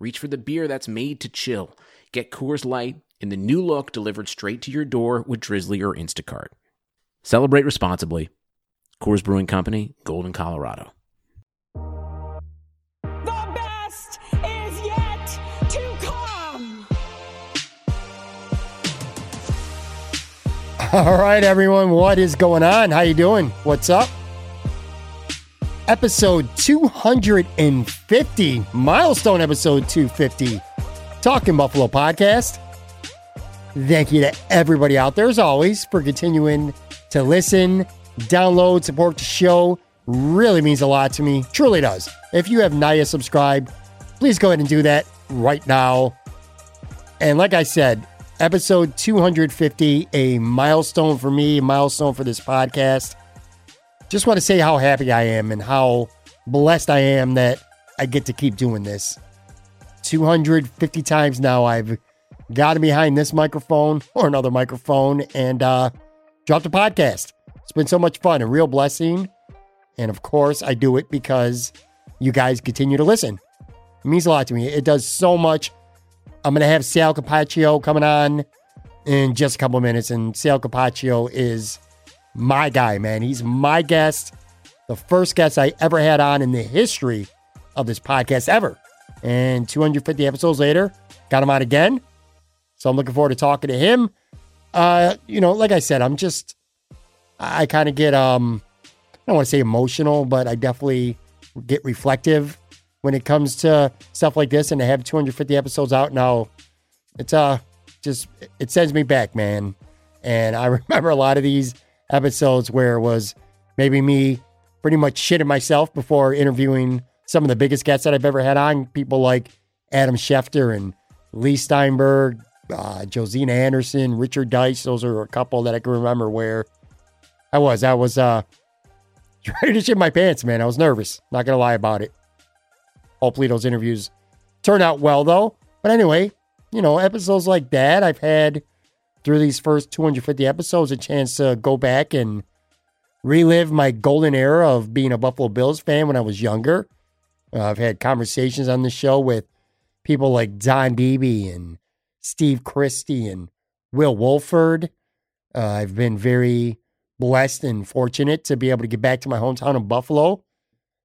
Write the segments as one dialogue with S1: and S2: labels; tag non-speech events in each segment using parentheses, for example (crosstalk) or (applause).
S1: Reach for the beer that's made to chill. Get Coors Light in the new look delivered straight to your door with Drizzly or Instacart. Celebrate responsibly. Coors Brewing Company, Golden, Colorado.
S2: The best is yet to come.
S3: All right, everyone, what is going on? How you doing? What's up? Episode 250, milestone episode 250, Talking Buffalo podcast. Thank you to everybody out there, as always, for continuing to listen, download, support the show. Really means a lot to me. Truly does. If you have not yet subscribed, please go ahead and do that right now. And like I said, episode 250, a milestone for me, a milestone for this podcast. Just want to say how happy I am and how blessed I am that I get to keep doing this. 250 times now I've gotten behind this microphone or another microphone and uh, dropped a podcast. It's been so much fun, a real blessing. And of course, I do it because you guys continue to listen. It means a lot to me. It does so much. I'm going to have Sal Capaccio coming on in just a couple minutes. And Sal Capaccio is my guy, man. He's my guest, the first guest I ever had on in the history of this podcast ever. And 250 episodes later, got him on again. So I'm looking forward to talking to him. Uh, you know, like I said, I'm just I kind of get um I don't want to say emotional, but I definitely get reflective when it comes to stuff like this and to have 250 episodes out now. It's uh just it sends me back, man. And I (laughs) remember a lot of these episodes where it was maybe me pretty much shitting myself before interviewing some of the biggest guests that I've ever had on. People like Adam Schefter and Lee Steinberg, uh, Josina Anderson, Richard Dice. Those are a couple that I can remember where I was. I was uh, (laughs) ready to shit my pants, man. I was nervous. Not going to lie about it. Hopefully, those interviews turn out well, though. But anyway, you know, episodes like that, I've had through these first 250 episodes a chance to go back and relive my golden era of being a Buffalo Bills fan when I was younger. Uh, I've had conversations on the show with people like Don Beebe and Steve Christie and Will Wolford. Uh, I've been very blessed and fortunate to be able to get back to my hometown of Buffalo,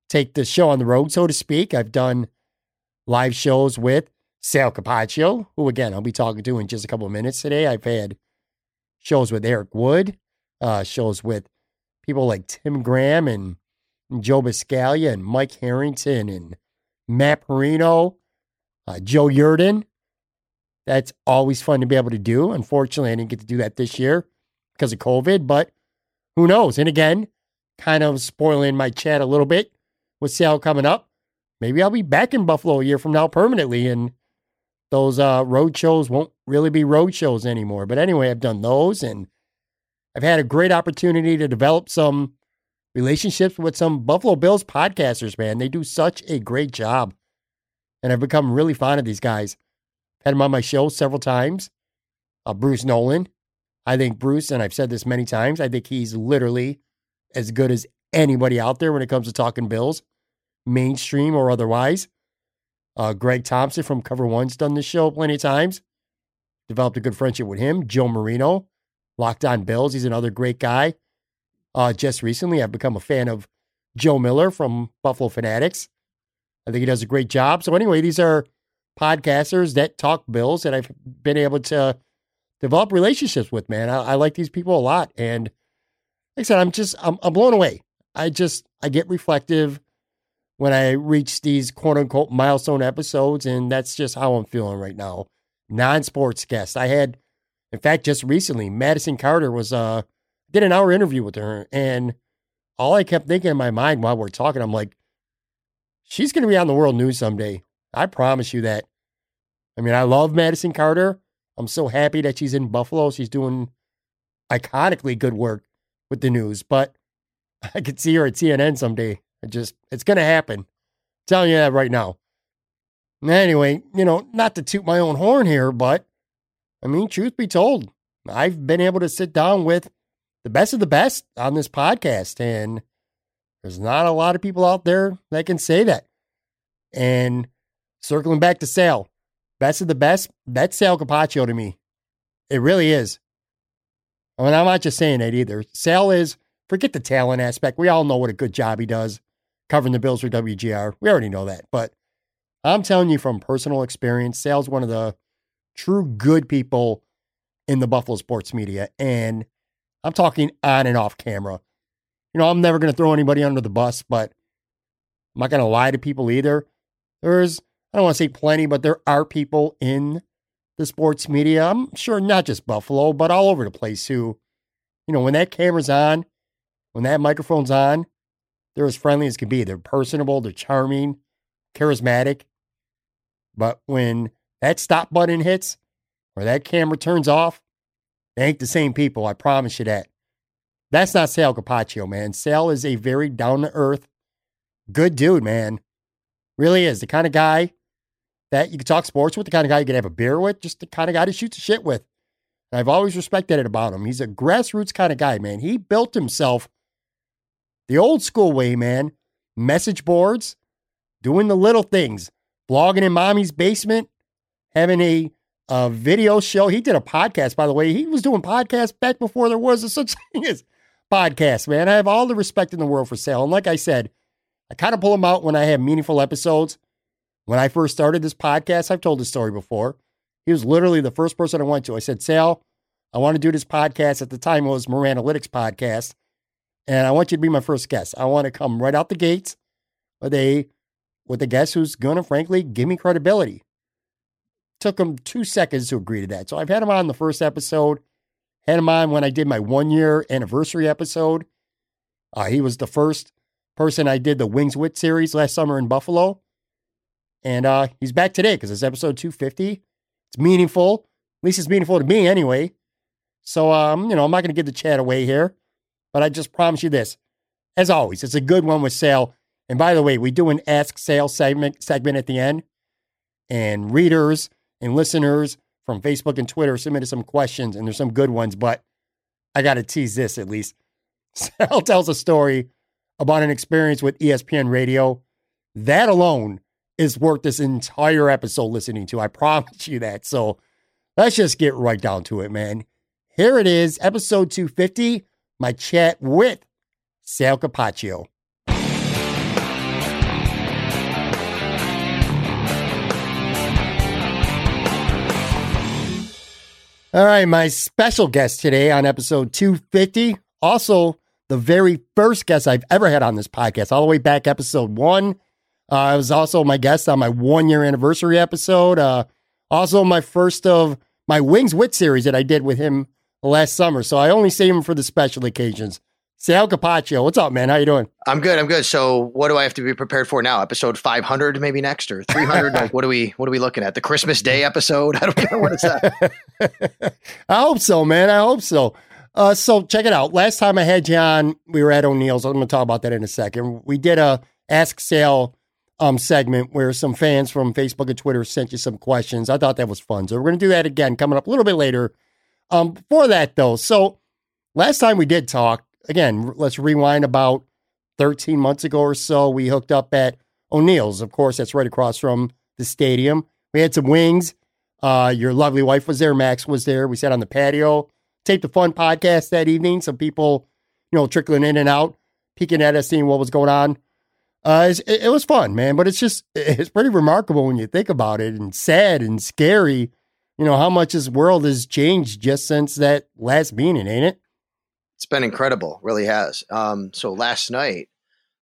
S3: take the show on the road, so to speak. I've done live shows with Sal Capaccio, who again I'll be talking to in just a couple of minutes today. I've had shows with Eric Wood, uh, shows with people like Tim Graham and, Joe Buscaglia and Mike Harrington and Matt Parrino, uh, Joe Yerdon. That's always fun to be able to do. Unfortunately, I didn't get to do that this year because of COVID, but who knows? And again, kind of spoiling my chat a little bit with Sal coming up. Maybe I'll be back in Buffalo a year from now permanently and those uh, road shows won't really be road shows anymore. But anyway, I've done those and I've had a great opportunity to develop some relationships with some Buffalo Bills podcasters, man. They do such a great job. And I've become really fond of these guys. Had them on my show several times. Uh, Bruce Nolan. I think Bruce, and I've said this many times, I think he's literally as good as anybody out there when it comes to talking Bills, mainstream or otherwise. Uh, Greg Thompson from Cover One's done this show plenty of times. Developed a good friendship with him. Joe Marino, Locked On Bills. He's another great guy. Uh, just recently, I've become a fan of Joe Miller from Buffalo Fanatics. I think he does a great job. So, anyway, these are podcasters that talk Bills that I've been able to develop relationships with, man. I, I like these people a lot. And like I said, I'm just, I'm, I'm blown away. I just, I get reflective when I reach these quote unquote milestone episodes. And that's just how I'm feeling right now. Non sports guest. I had, in fact, just recently, Madison Carter was, uh, did an hour interview with her. And all I kept thinking in my mind while we're talking, I'm like, she's going to be on the world news someday. I promise you that. I mean, I love Madison Carter. I'm so happy that she's in Buffalo. She's doing iconically good work with the news, but (laughs) I could see her at CNN someday. I just, it's going to happen. I'm telling you that right now. Anyway, you know, not to toot my own horn here, but I mean, truth be told, I've been able to sit down with the best of the best on this podcast, and there's not a lot of people out there that can say that. And circling back to Sal, best of the best, that's Sal Capaccio to me. It really is. I mean, I'm not just saying that either. Sal is, forget the talent aspect. We all know what a good job he does covering the Bills for WGR. We already know that. But I'm telling you from personal experience, Sal's one of the true good people in the Buffalo sports media. And I'm talking on and off camera. You know, I'm never going to throw anybody under the bus, but I'm not going to lie to people either. There's, I don't want to say plenty, but there are people in the sports media, I'm sure not just Buffalo, but all over the place who, you know, when that camera's on, when that microphone's on, they're as friendly as can be. They're personable, they're charming, charismatic. But when that stop button hits or that camera turns off, they ain't the same people. I promise you that. That's not Sal Capaccio, man. Sal is a very down to earth, good dude, man. Really is the kind of guy that you can talk sports with, the kind of guy you can have a beer with, just the kind of guy to shoot the shit with. I've always respected it about him. He's a grassroots kind of guy, man. He built himself the old school way, man. Message boards, doing the little things, blogging in mommy's basement, having a, a video show. He did a podcast, by the way. He was doing podcasts back before there was a such (laughs) thing as podcasts, man. I have all the respect in the world for Sal. And like I said, I kind of pull him out when I have meaningful episodes. When I first started this podcast, I've told this story before. He was literally the first person I went to. I said, Sal, I want to do this podcast. At the time, it was Moranalytics podcast. And I want you to be my first guest. I want to come right out the gates with a with a guest who's going to, frankly, give me credibility. Took him two seconds to agree to that. So I've had him on the first episode, had him on when I did my one year anniversary episode. Uh, he was the first person I did the Wings Wit series last summer in Buffalo. And uh, he's back today because it's episode 250. It's meaningful. At least it's meaningful to me anyway. So, um, you know, I'm not going to give the chat away here, but I just promise you this. As always, it's a good one with Sal. And by the way, we do an Ask Sal segment, segment at the end. And readers and listeners from Facebook and Twitter submitted some questions, and there's some good ones, but I got to tease this at least. (laughs) Sal tells a story about an experience with ESPN radio. That alone is worth this entire episode listening to. I (laughs) promise you that. So let's just get right down to it, man. Here it is, episode 250, my chat with Sal Capaccio. All right, my special guest today on episode 250, also the very first guest I've ever had on this podcast, all the way back episode one. Uh, I was also my guest on my one year anniversary episode. Uh, also, my first of my Wings Wit series that I did with him last summer. So I only save him for the special occasions. Sal Capaccio, what's up, man? How you doing?
S4: I'm good. I'm good. So, what do I have to be prepared for now? Episode 500, maybe next, or 300? (laughs) like, what are we? What are we looking at? The Christmas Day episode? (laughs) I don't know what is that. (laughs)
S3: I hope so, man. I hope so. Uh, so check it out. Last time I had you on, we were at O'Neill's. I'm going to talk about that in a second. We did a Ask Sal um, segment where some fans from Facebook and Twitter sent you some questions. I thought that was fun. So we're going to do that again coming up a little bit later. Um, before that, though, so last time we did talk, again, let's rewind about 13 months ago or so. We hooked up at O'Neill's. Of course, that's right across from the stadium. We had some wings. Uh, your lovely wife was there. Max was there. We sat on the patio, taped a fun podcast that evening. Some people, you know, trickling in and out, peeking at us, seeing what was going on. Uh, it, it was fun, man, but it's just, (laughs) it's pretty remarkable when you think about it and sad and scary, you know, how much this world has changed just since that last meeting, ain't it?
S4: It's been incredible, really has. Um, so last night,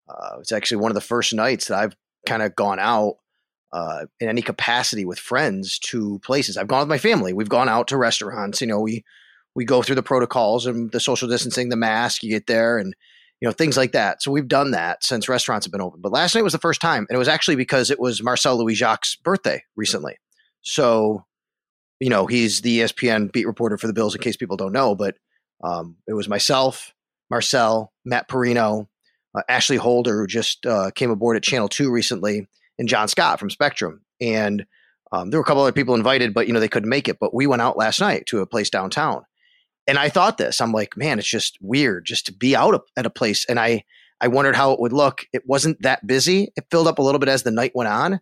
S4: uh, it's actually one of the first nights that I've kind of gone out uh, in any capacity with friends to places. I've gone with my family. We've gone out to restaurants. You know, we we go through the protocols and the social distancing, the mask. You get there, and you know things like that. So we've done that since restaurants have been open. But last night was the first time, and it was actually because it was Marcel Louis Jacques' birthday recently. So, you know, he's the ESPN beat reporter for the Bills. In case people don't know, but um, it was myself, Marcel, Matt Parrino, uh, Ashley Holder, who just uh, came aboard at Channel Two recently, and John Scott from Spectrum. And um, there were a couple other people invited, but you know they couldn't make it. But we went out last night to a place downtown, and I thought this. I'm like, man, it's just weird just to be out at a place. And I I wondered how it would look. It wasn't that busy. It filled up a little bit as the night went on,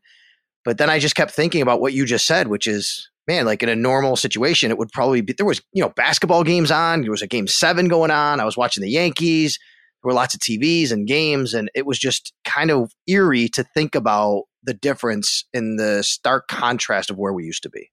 S4: but then I just kept thinking about what you just said, which is, man, like in a normal situation, it would probably be there was you know basketball games on. There was a game seven going on. I was watching the Yankees. There were lots of TVs and games, and it was just kind of eerie to think about the difference in the stark contrast of where we used to be.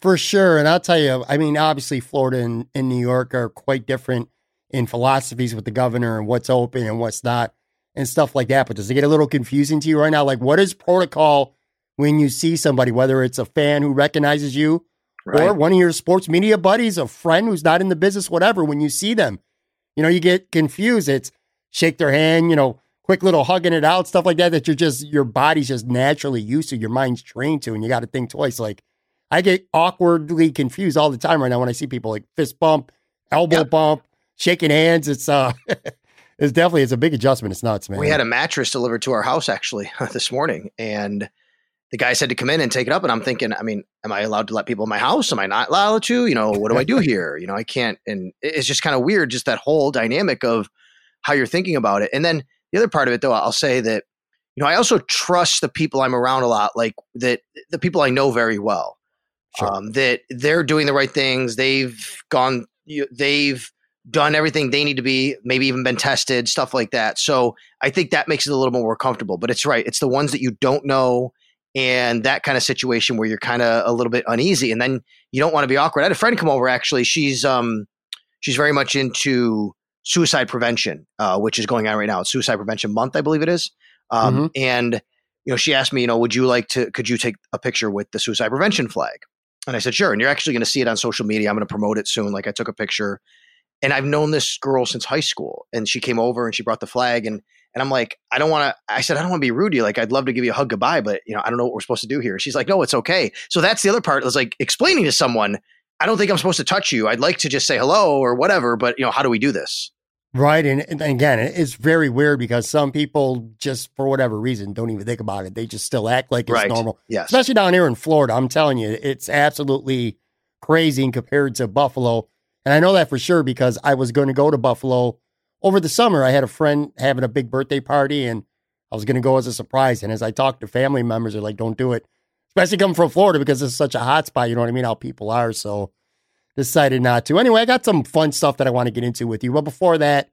S3: For sure. And I'll tell you, I mean, obviously, Florida and, and New York are quite different in philosophies with the governor and what's open and what's not and stuff like that. But does it get a little confusing to you right now? Like, what is protocol when you see somebody, whether it's a fan who recognizes you right. or one of your sports media buddies, a friend who's not in the business, whatever, when you see them? You know, you get confused. It's shake their hand, you know, quick little hugging it out, stuff like that, that you're just, your body's just naturally used to, your mind's trained to, and you got to think twice. Like, I get awkwardly confused all the time right now when I see people like fist bump, elbow yep. bump, shaking hands. It's, uh, (laughs) it's definitely, it's a big adjustment. It's nuts, man.
S4: We had a mattress delivered to our house actually (laughs) this morning, and the guy said to come in and take it up. And I'm thinking, I mean, am I allowed to let people in my house? Am I not allowed to? You know, what do I do (laughs) here? You know, I can't. And it's just kind of weird, just that whole dynamic of how you're thinking about it. And then the other part of it, though, I'll say that, you know, I also trust the people I'm around a lot, like that the people I know very well, sure. um, that they're doing the right things. They've gone, they've done everything they need to be, maybe even been tested, stuff like that. So I think that makes it a little more comfortable. But it's right. It's the ones that you don't know and that kind of situation where you're kind of a little bit uneasy and then you don't want to be awkward. I had a friend come over actually. She's um she's very much into suicide prevention, uh, which is going on right now. It's Suicide Prevention Month, I believe it is. Um, mm-hmm. And you know, she asked me, you know, would you like to? Could you take a picture with the suicide prevention flag? And I said, sure. And you're actually going to see it on social media. I'm going to promote it soon. Like I took a picture, and I've known this girl since high school, and she came over and she brought the flag, and and I'm like, I don't want to, I said, I don't want to be rude to you. Like, I'd love to give you a hug goodbye, but you know, I don't know what we're supposed to do here. She's like, no, it's okay. So that's the other part is like explaining to someone, I don't think I'm supposed to touch you. I'd like to just say hello or whatever, but you know, how do we do this?
S3: Right. And, and again, it's very weird because some people just for whatever reason don't even think about it. They just still act like it's right. normal.
S4: Yes.
S3: Especially down here in Florida. I'm telling you, it's absolutely crazy compared to Buffalo. And I know that for sure because I was going to go to Buffalo over the summer, I had a friend having a big birthday party and I was going to go as a surprise. And as I talked to family members, they're like, don't do it, especially coming from Florida because it's such a hot spot. You know what I mean? How people are. So decided not to. Anyway, I got some fun stuff that I want to get into with you. But before that,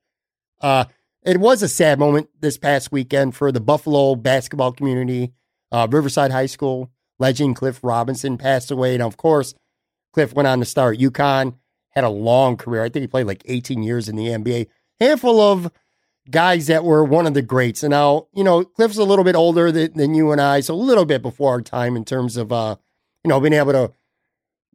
S3: uh, it was a sad moment this past weekend for the Buffalo basketball community. Uh, Riverside High School legend Cliff Robinson passed away. And of course, Cliff went on to start UConn, had a long career. I think he played like 18 years in the NBA handful of guys that were one of the greats. And now, you know, Cliff's a little bit older than, than you and I, so a little bit before our time in terms of, uh, you know, being able to,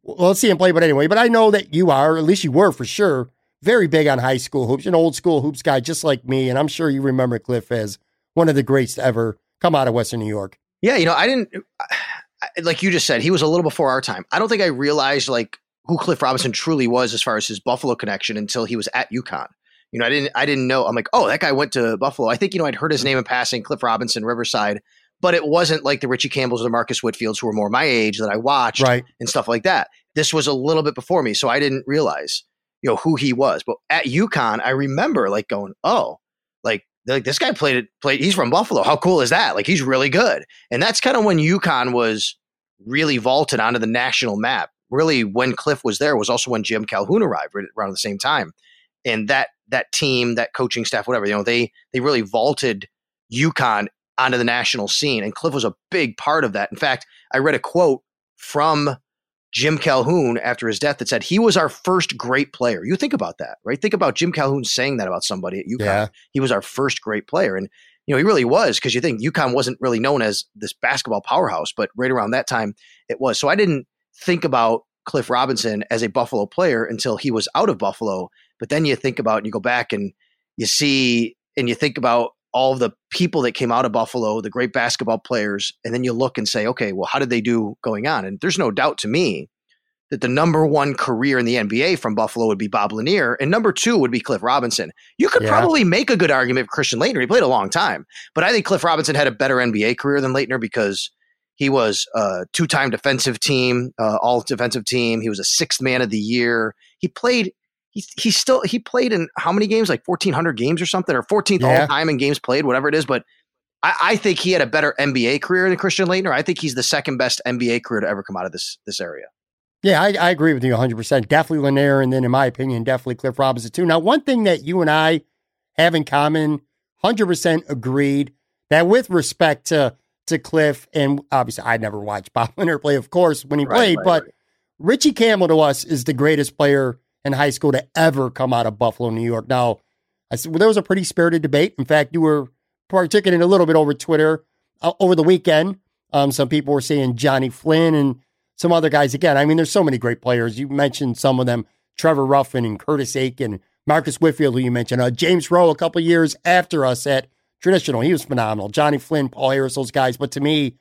S3: well, let's see him play. But anyway, but I know that you are, at least you were for sure, very big on high school hoops, an old school hoops guy just like me. And I'm sure you remember Cliff as one of the greats to ever come out of Western New York.
S4: Yeah, you know, I didn't, like you just said, he was a little before our time. I don't think I realized like who Cliff Robinson truly was as far as his Buffalo connection until he was at UConn you know, I didn't I didn't know. I'm like, oh, that guy went to Buffalo. I think you know I'd heard his name in passing, Cliff Robinson, Riverside, but it wasn't like the Richie Campbells or the Marcus Whitfields who were more my age that I watched
S3: right.
S4: and stuff like that. This was a little bit before me, so I didn't realize you know who he was. But at UConn, I remember like going, oh, like like this guy played it played. He's from Buffalo. How cool is that? Like he's really good. And that's kind of when UConn was really vaulted onto the national map. Really, when Cliff was there was also when Jim Calhoun arrived right around the same time, and that that team, that coaching staff, whatever, you know, they they really vaulted UConn onto the national scene. And Cliff was a big part of that. In fact, I read a quote from Jim Calhoun after his death that said he was our first great player. You think about that, right? Think about Jim Calhoun saying that about somebody at UConn. Yeah. He was our first great player. And you know, he really was because you think UConn wasn't really known as this basketball powerhouse, but right around that time it was. So I didn't think about Cliff Robinson as a Buffalo player until he was out of Buffalo but then you think about and you go back and you see and you think about all the people that came out of Buffalo, the great basketball players, and then you look and say, okay, well, how did they do going on? And there's no doubt to me that the number one career in the NBA from Buffalo would be Bob Lanier, and number two would be Cliff Robinson. You could
S3: Yeah.
S4: probably make a good argument for Christian Laettner. He played a long time, but I think Cliff Robinson had a better NBA career than Laettner because he was a two-time defensive team, uh, all defensive team. He was a sixth man of the year. He played. He, he still he played in how many games? Like fourteen hundred games or something, or fourteenth
S3: Yeah.
S4: all time in games played, whatever it is. But I, I think he had a better NBA career than Christian Laettner. I think he's the second best NBA career to ever come out of this this area.
S3: Yeah, I, I agree with you 100%. Definitely Lanier, and then in my opinion, definitely Cliff Robinson too. Now, one thing that you and I have in common, 100% agreed, that with respect to to Cliff, and obviously I never watched (laughs) Bob Lanier play, of course, when he
S4: Right,
S3: played,
S4: right,
S3: but
S4: right.
S3: Richie Campbell to us is the greatest player in high school to ever come out of Buffalo, New York. Now, I said, well, there was a pretty spirited debate. In fact, you were partaking in a little bit over Twitter uh, over the weekend. Um, some people were saying Johnny Flynn and some other guys again. I mean, there's so many great players. You mentioned some of them: Trevor Ruffin and Curtis Aiken, Marcus Whitfield, who you mentioned, uh, James Rowe, a couple years after us at traditional. He was phenomenal. Johnny Flynn, Paul Harris, those guys. But to me,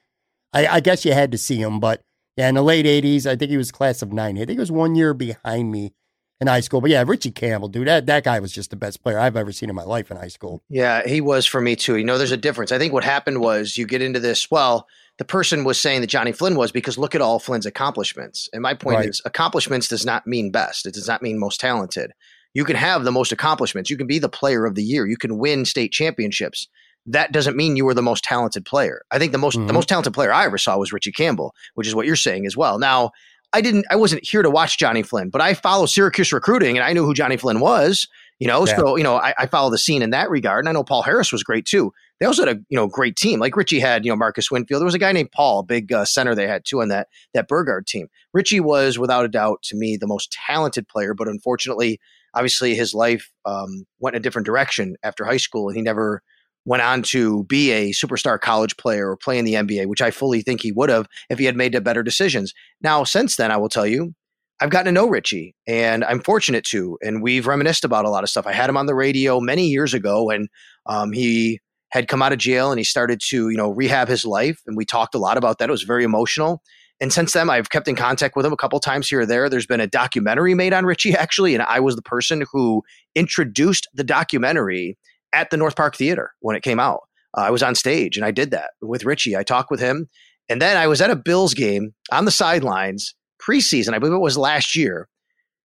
S3: I, I guess you had to see him. But yeah, in the late '80s, I think he was class of '90. I think he was one year behind me in high school. But yeah, Richie Campbell, dude, that that guy was just the best player I've ever seen in my life in high school.
S4: Yeah, he was for me too. You know, there's a difference. I think what happened was you get into this. Well, the person was saying that Johnny Flynn was because look at all Flynn's accomplishments. And my point
S3: Right.
S4: is, accomplishments does not mean best. It does not mean most talented. You can have the most accomplishments. You can be the player of the year. You can win state championships. That doesn't mean you were the most talented player. I think the most
S3: Mhm.
S4: the most talented player I ever saw was Richie Campbell, which is what you're saying as well. Now, I didn't I wasn't here to watch Johnny Flynn, but I follow Syracuse recruiting and I knew who Johnny Flynn was. You know,
S3: Yeah.
S4: so you know, I, I follow the scene in that regard. And I know Paul Harris was great too. They also had a you know great team. Like Richie had you know Marcus Winfield. There was a guy named Paul, a big uh, center they had too on that that Burgard team. Richie was without a doubt to me the most talented player, but unfortunately, obviously his life um, went in a different direction after high school, and he never went on to be a superstar college player or play in the NBA, which I fully think he would have if he had made better decisions. Now, since then, I will tell you, I've gotten to know Richie, and I'm fortunate to. And we've reminisced about a lot of stuff. I had him on the radio many years ago when um, he had come out of jail and he started to, you know, rehab his life. And we talked a lot about that. It was very emotional. And since then, I've kept in contact with him a couple times here or there. There's been a documentary made on Richie, actually, and I was the person who introduced the documentary at the North Park Theater when it came out. Uh, I was on stage and I did that with Richie. I talked with him. And then I was at a Bills game on the sidelines preseason. I believe it was last year.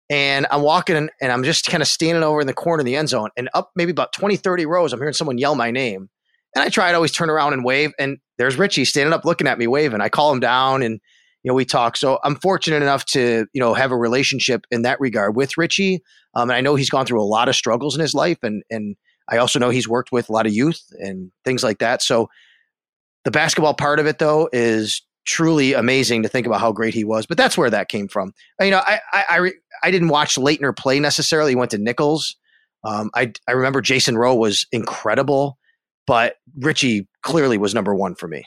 S4: And I'm walking and I'm just kind of standing over in the corner in the end zone. And up maybe about 20, 30 rows, I'm hearing someone yell my name. And I try to always turn around and wave. And there's Richie standing up looking at me waving. I call him down and you know, we talk. So I'm fortunate enough to, you know, have a relationship in that regard with Richie. Um, and I know he's gone through a lot of struggles in his life. And and I also know he's worked with a lot of youth and things like that. So the basketball part of it though is truly amazing to think about how great he was. But that's where that came from. You know, I I I, I didn't watch Laettner play necessarily. He went to Nichols. Um, I I remember Jason Rowe was incredible, but Richie clearly was number one for me.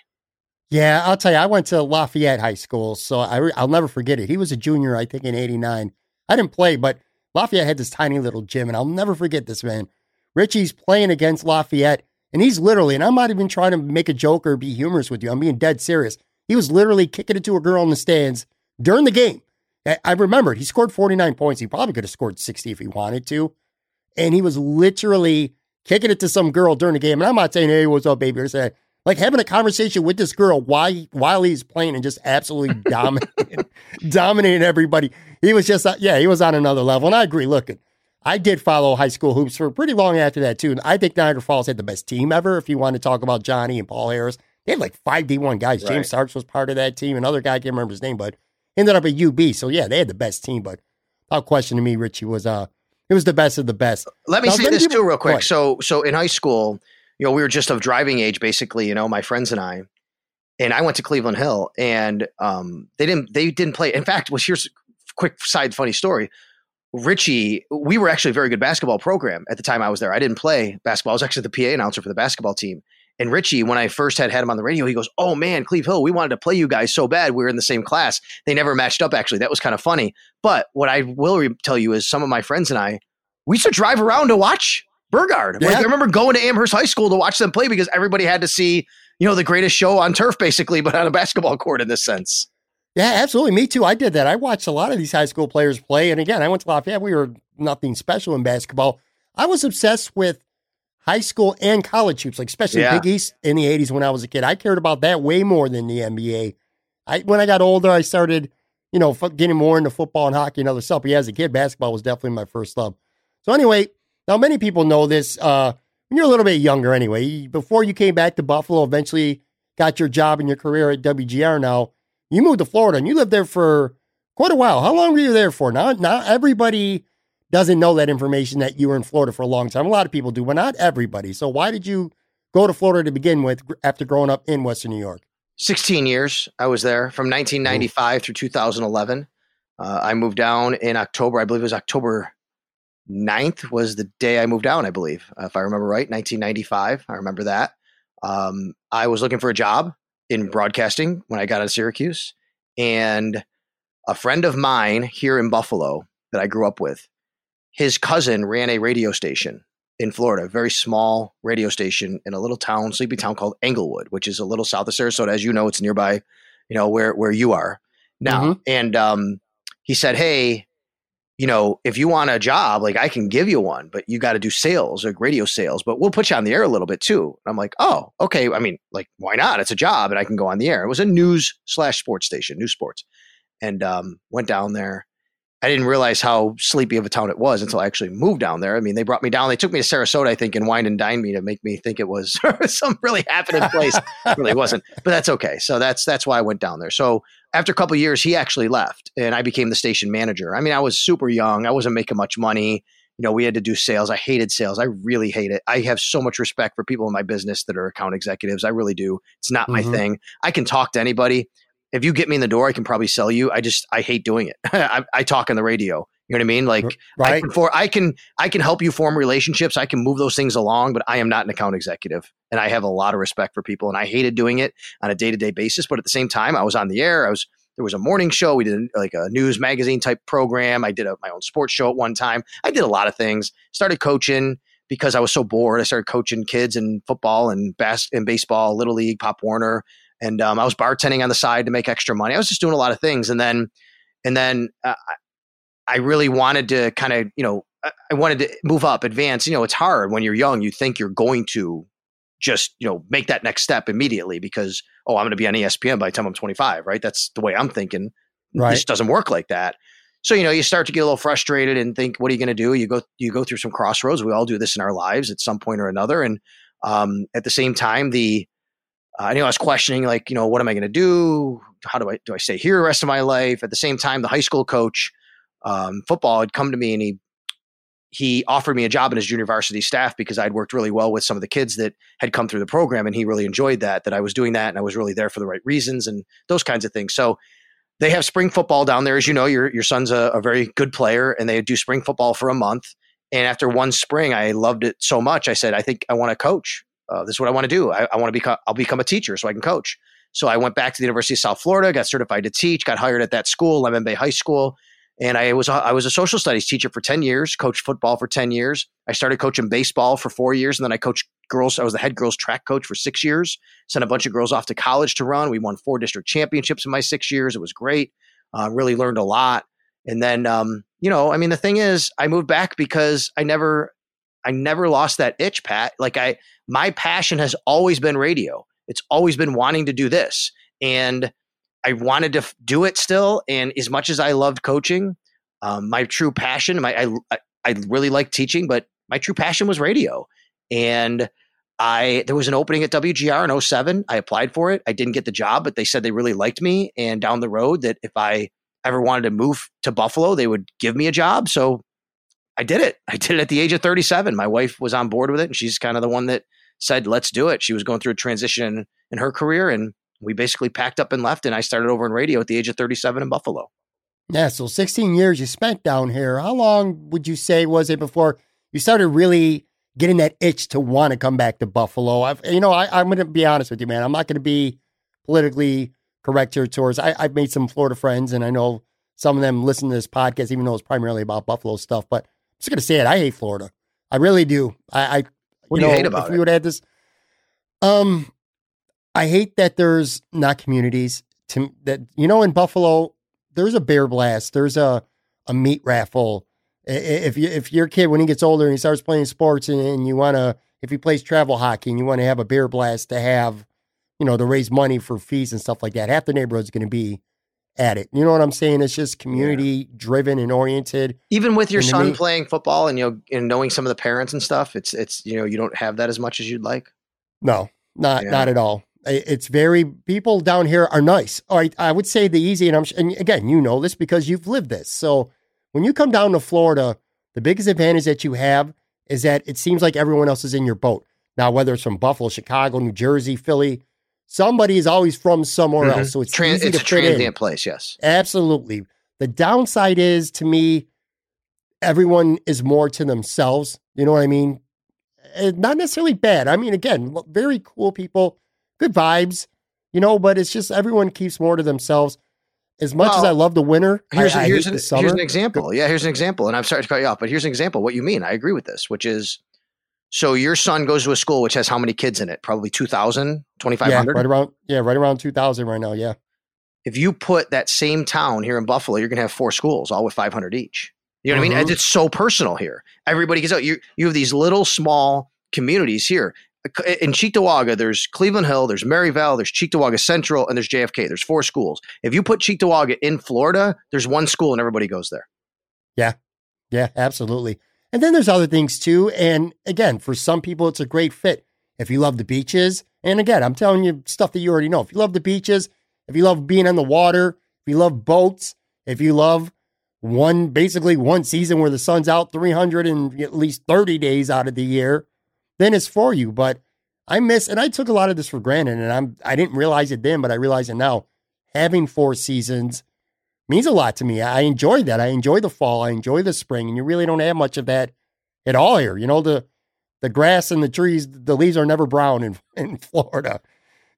S3: Yeah, I'll tell you, I went to Lafayette High School, so I re- I'll never forget it. He was a junior, I think, in '89. I didn't play, but Lafayette had this tiny little gym, and I'll never forget this man. Richie's playing against Lafayette, and he's literally, and I'm not even trying to make a joke or be humorous with you. I'm being dead serious. He was literally kicking it to a girl in the stands during the game. I- remembered he scored 49 points. He probably could have scored 60 if he wanted to. And he was literally kicking it to some girl during the game. And I'm not saying, hey, what's up, baby? Or say, like having a conversation with this girl while, while he's playing and just absolutely (laughs) dominating, dominating everybody. He was just, uh, yeah, he was on another level. And I agree. Look, I did follow high school hoops for pretty long after that, too. And I think Niagara Falls had the best team ever. If you want to talk about Johnny and Paul Harris, they had like five D1 guys.
S4: Right.
S3: James Starks was part of that team. Another guy, I can't remember his name, but ended up at UB. So yeah, they had the best team. But without question to me, Richie was, uh, it was the best of the best.
S4: Let me
S3: Now,
S4: say this too, real quick. So, so in high school, you know, we were just of driving age, basically. You know, my friends and I, and I went to Cleveland Hill, and um, they didn't they didn't play. In fact, was here's a quick side funny story. Richie, we were actually a very good basketball program at the time I was there. I didn't play basketball. I was actually the PA announcer for the basketball team. And Richie, when I first had had him on the radio, he goes, "Oh man, Cleve Hill, we wanted to play you guys so bad. We were in the same class. They never matched up. Actually, that was kind of funny. But what I will re- tell you is, some of my friends and I, we used to drive around to watch Burgard. Like I remember going to Amherst High School to watch them play because everybody had to see, you know, the greatest show on turf, basically, (laughs) but on a basketball court in this sense.
S3: Yeah, absolutely. Me too. I did that. I watched a lot of these high school players play. And again, I went to Lafayette. We were nothing special in basketball. I was obsessed with high school and college hoops, like especially
S4: Yeah.
S3: Big East in the 80s when I was a kid. I cared about that way more than the NBA. I When I got older, I started, you know, getting more into football and hockey and other stuff. But yeah, as a kid, basketball was definitely my first love. So anyway, now many people know this. Uh, when you're a little bit younger anyway, before you came back to Buffalo, eventually got your job and your career at WGR now, you moved to Florida and you lived there for quite a while. How long were you there for? Now, not everybody doesn't know that information that you were in Florida for a long time. A lot of people do, but not everybody. So why did you go to Florida to begin with after growing up in Western New York?
S4: 16 years I was there from 1995 through 2011. Uh, I moved down in October. I believe it was October 9th was the day I moved down, I believe, if I remember right, 1995. I remember that. Um, I was looking for a job in broadcasting when I got out of Syracuse. And a friend of mine here in Buffalo that I grew up with, his cousin ran a radio station in Florida, a very small radio station in a little town, sleepy town called Englewood, which is a little south of Sarasota. As you know, it's nearby, you know, where where you are now. And um, he said, Hey, you know, if you want a job, like I can give you one, but you got to do sales, like radio sales, but we'll put you on the air a little bit too. And I'm like, oh, okay. I mean, like, why not? It's a job and I can go on the air. It was a news slash sports station, news sports. And um, went down there. I didn't realize how sleepy of a town it was until I actually moved down there. I mean, they brought me down. They took me to Sarasota, I think, and wined and dined me to make me think it was (laughs) some really happening place. It really wasn't, but that's okay. So that's that's why I went down there. So after a couple of years, he actually left, and I became the station manager. I mean, I was super young. I wasn't making much money. You know, we had to do sales. I hated sales. I really hate it. I have so much respect for people in my business that are account executives. I really do. It's not my
S3: Mhm.
S4: thing. I can talk to anybody. If you get me in the door, I can probably sell you. I just I hate doing it. (laughs) I, I talk on the radio. You know what I mean? Like I can, for I can I can help you form relationships. I can move those things along, but I am not an account executive, and I have a lot of respect for people, and I hated doing it on a day to day basis. But at the same time, I was on the air. I was there was a morning show. We did like a news magazine type program. I did a, my own sports show at one time. I did a lot of things. Started coaching because I was so bored. I started coaching kids in football and bas- and baseball, little league, Pop Warner, and um, I was bartending on the side to make extra money. I was just doing a lot of things, and then and then uh, I really wanted to kind of, you know, I- wanted to move up, advance. You know, it's hard when you're young. You think you're going to just, you know, make that next step immediately because, oh, I'm going to be on ESPN by the time I'm 25, right? That's the way I'm thinking.
S3: Right.
S4: This doesn't work like that. So, you know, you start to get a little frustrated and think, what are you going to do? You go, you go through some crossroads. We all do this in our lives at some point or another. And um, at the same time, the, uh, I knew I was questioning, like, you know, what am I going to do? How do I, do I stay here the rest of my life? At the same time, the high school coach, um, football had come to me and he he offered me a job in his junior varsity staff because I'd worked really well with some of the kids that had come through the program and he really enjoyed that that I was doing that and I was really there for the right reasons and those kinds of things. So they have spring football down there as you know your your son's a, a very good player and they do spring football for a month and after one spring I loved it so much I said I think I want to coach. Uh, this is what I want to do. I, I want to become I'll become a teacher so I can coach. So I went back to the University of South Florida, got certified to teach, got hired at that school, Lemon Bay High School, and I was a, I was a social studies teacher for ten years, coached football for ten years. I started coaching baseball for four years, and then I coached girls. I was the head girls track coach for six years. Sent a bunch of girls off to college to run. We won four district championships in my six years. It was great. Uh, really learned a lot. And then, um, you know, I mean, the thing is, I moved back because I never, I never lost that itch, Pat. Like I, my passion has always been radio. It's always been wanting to do this, and I wanted to do it still. And as much as I loved coaching, um, my true passion, my I, I really liked teaching, but my true passion was radio. And I there was an opening at WGR in 07. I applied for it. I didn't get the job, but they said they really liked me. And down the road, that if I ever wanted to move to Buffalo, they would give me a job. So I did it. I did it at the age of 37. My wife was on board with it, and she's kind of the one that said, "Let's do it." She was going through a transition in her career, and we basically packed up and left. And I started over in radio at the age of 37 in Buffalo.
S3: Yeah, so 16 years you spent down here. How long would you say was it before you started really getting that itch to want to come back to Buffalo? I've, you know, I, I'm going to be honest with you, man. I'm not going to be politically correct here towards. I, I've made some Florida friends, and I know some of them listen to this podcast, even though it's primarily about Buffalo stuff. But just to say it. I hate Florida. I really do. I, I
S4: What do you
S3: know,
S4: hate about
S3: if
S4: it?
S3: we would add this, um, I hate that there's not communities to that. You know, in Buffalo, there's a bear blast. There's a a meat raffle. If you if your kid when he gets older and he starts playing sports and, and you want to if he plays travel hockey and you want to have a bear blast to have, you know, to raise money for fees and stuff like that, half the neighborhood's going to be at it. You know what I'm saying? It's just community driven and oriented.
S4: Even with your son playing football and you know and knowing some of the parents and stuff, it's it's you know you don't have that as much as you'd like.
S3: No, not
S4: Yeah.
S3: not at all. It's very people down here are nice. All right, I would say the easy and I'm and again you know this because you've lived this. So when you come down to Florida, the biggest advantage that you have is that it seems like everyone else is in your boat. Now whether it's from Buffalo, Chicago, New Jersey, Philly, somebody is always from somewhere
S4: Mhm.
S3: else. So it's
S4: Tran-
S3: easy
S4: it's
S3: to
S4: a
S3: fit in.
S4: place, yes.
S3: Absolutely. The downside is to me, everyone is more to themselves. You know what I mean? Eh, Not necessarily bad. I mean, again, very cool people, good vibes, you know, but it's just everyone keeps more to themselves. As much as I love the winter,
S4: Here's,
S3: I, I
S4: here's,
S3: hate
S4: an,
S3: the summer.
S4: here's an example. Yeah, here's an example. And I'm sorry to cut you off, but here's an example. What you mean? I agree with this, which is so your son goes to a school which has how many kids in it? Probably 2,000,
S3: yeah,
S4: 2,500.
S3: right around, yeah, right around 2000 right now. Yeah.
S4: if you put that same town here in Buffalo, you're going to have four schools, all with 500 each. You know what I mean?
S3: Mhm.
S4: And it's so personal here. Everybody gets out. You you have these little small communities here. In Cheektowaga, there's Cleveland Hill, there's Maryvale, there's Cheektowaga Central, and there's JFK. There's four schools. If you put Cheektowaga in Florida, there's one school and everybody goes there.
S3: Yeah. Yeah, absolutely. And then there's other things too. And again, for some people, it's a great fit. If you love the beaches, and again, I'm telling you stuff that you already know. If you love the beaches, if you love being on the water, if you love boats, if you love one, basically one season where the sun's out 300 and at least 30 days out of the year, then it's for you. But I miss, and I took a lot of this for granted, and I'm, I didn't realize it then, but I realize it now. Having four seasons means a lot to me. I enjoy that. I enjoy the fall. I enjoy the spring, and you really don't have much of that at all here. You know the the grass and the trees, the leaves are never brown in (laughs) in Florida.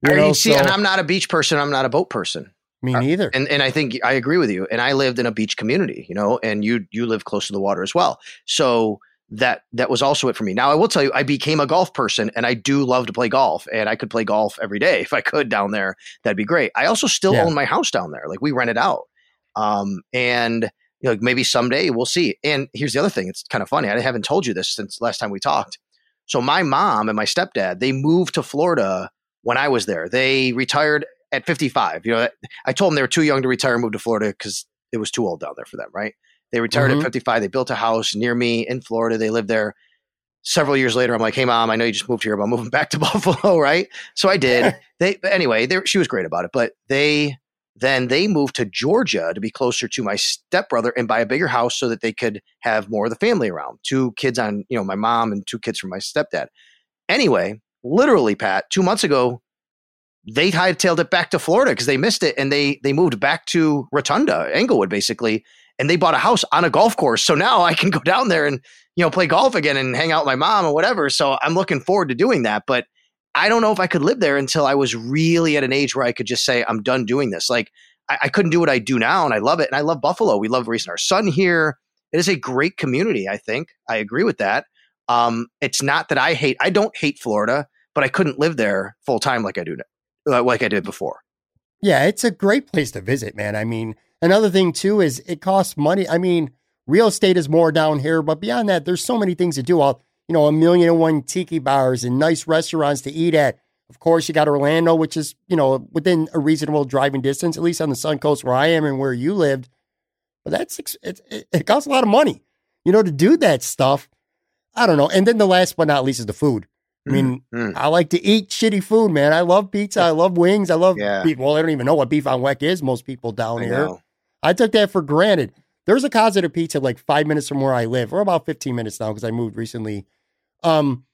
S3: You
S4: I
S3: know,
S4: mean, see,
S3: so-
S4: and I'm not a beach person. I'm not a boat person.
S3: me uh, neither.
S4: and and I think I agree with you. And I lived in a beach community, you know, and you you live close to the water as well. So that that was also it for me. Now I will tell you, I became a golf person, and I do love to play golf, and I could play golf every day (laughs) if I could down there. That'd be great. I also still
S3: Yeah.
S4: own my house down there, like we rent it out, um, and you know maybe someday we'll see. And here's the other thing: it's kind of funny. I haven't told you this since last time we talked. So my mom and my stepdad they moved to Florida when I was there. They retired at 55. You know, I told them they were too young to retire and move to Florida because it was too old down there for them, right? They retired
S3: Mhm.
S4: at 55. They built a house near me in Florida. They lived there. Several years later, I'm like, "Hey, mom, I know you just moved here, but I'm moving (laughs) back to Buffalo, right?" So I did. (laughs) they but anyway, they, she was great about it, but they then they moved to Georgia to be closer to my stepbrother and buy a bigger house so that they could have more of the family around. Two kids on, you know, my mom and two kids from my stepdad. Anyway, literally, Pat, two months ago, they hightailed it back to Florida because they missed it and they they moved back to Rotonda, Englewood, basically, and they bought a house on a golf course. So now I can go down there and you know play golf again and hang out with my mom or whatever. So I'm looking forward to doing that. But I don't know if I could live there until I was really at an age where I could just say I'm done doing this. Like I, I couldn't do what I do now, and I love it. And I love Buffalo. We love raising our son here. It is a great community. I think I agree with that. Um, it's not that I hate. I don't hate Florida, but I couldn't live there full time like I do, uh, like I did before.
S3: Yeah, it's a great place to visit, man. I mean, another thing too is it costs money. I mean, real estate is more down here, but beyond that, there's so many things to do. All you know, a million and one tiki bars and nice restaurants to eat at. Of course, you got Orlando, which is you know within a reasonable driving distance, at least on the Sun Coast where I am and where you lived. But that's it, it, it costs a lot of money, you know, to do that stuff. I don't know. And then the last but not least is the food. I mean,
S4: Mm.
S3: I like to eat shitty food, man. I love pizza. I love wings. I love
S4: Yeah.
S3: beef. Well, I don't even know what beef on weck is. Most people down
S4: I
S3: here.
S4: know.
S3: I took that for granted. There's a Casa de Pizza like five minutes from where I live, or about 15 minutes now because I moved recently. Um,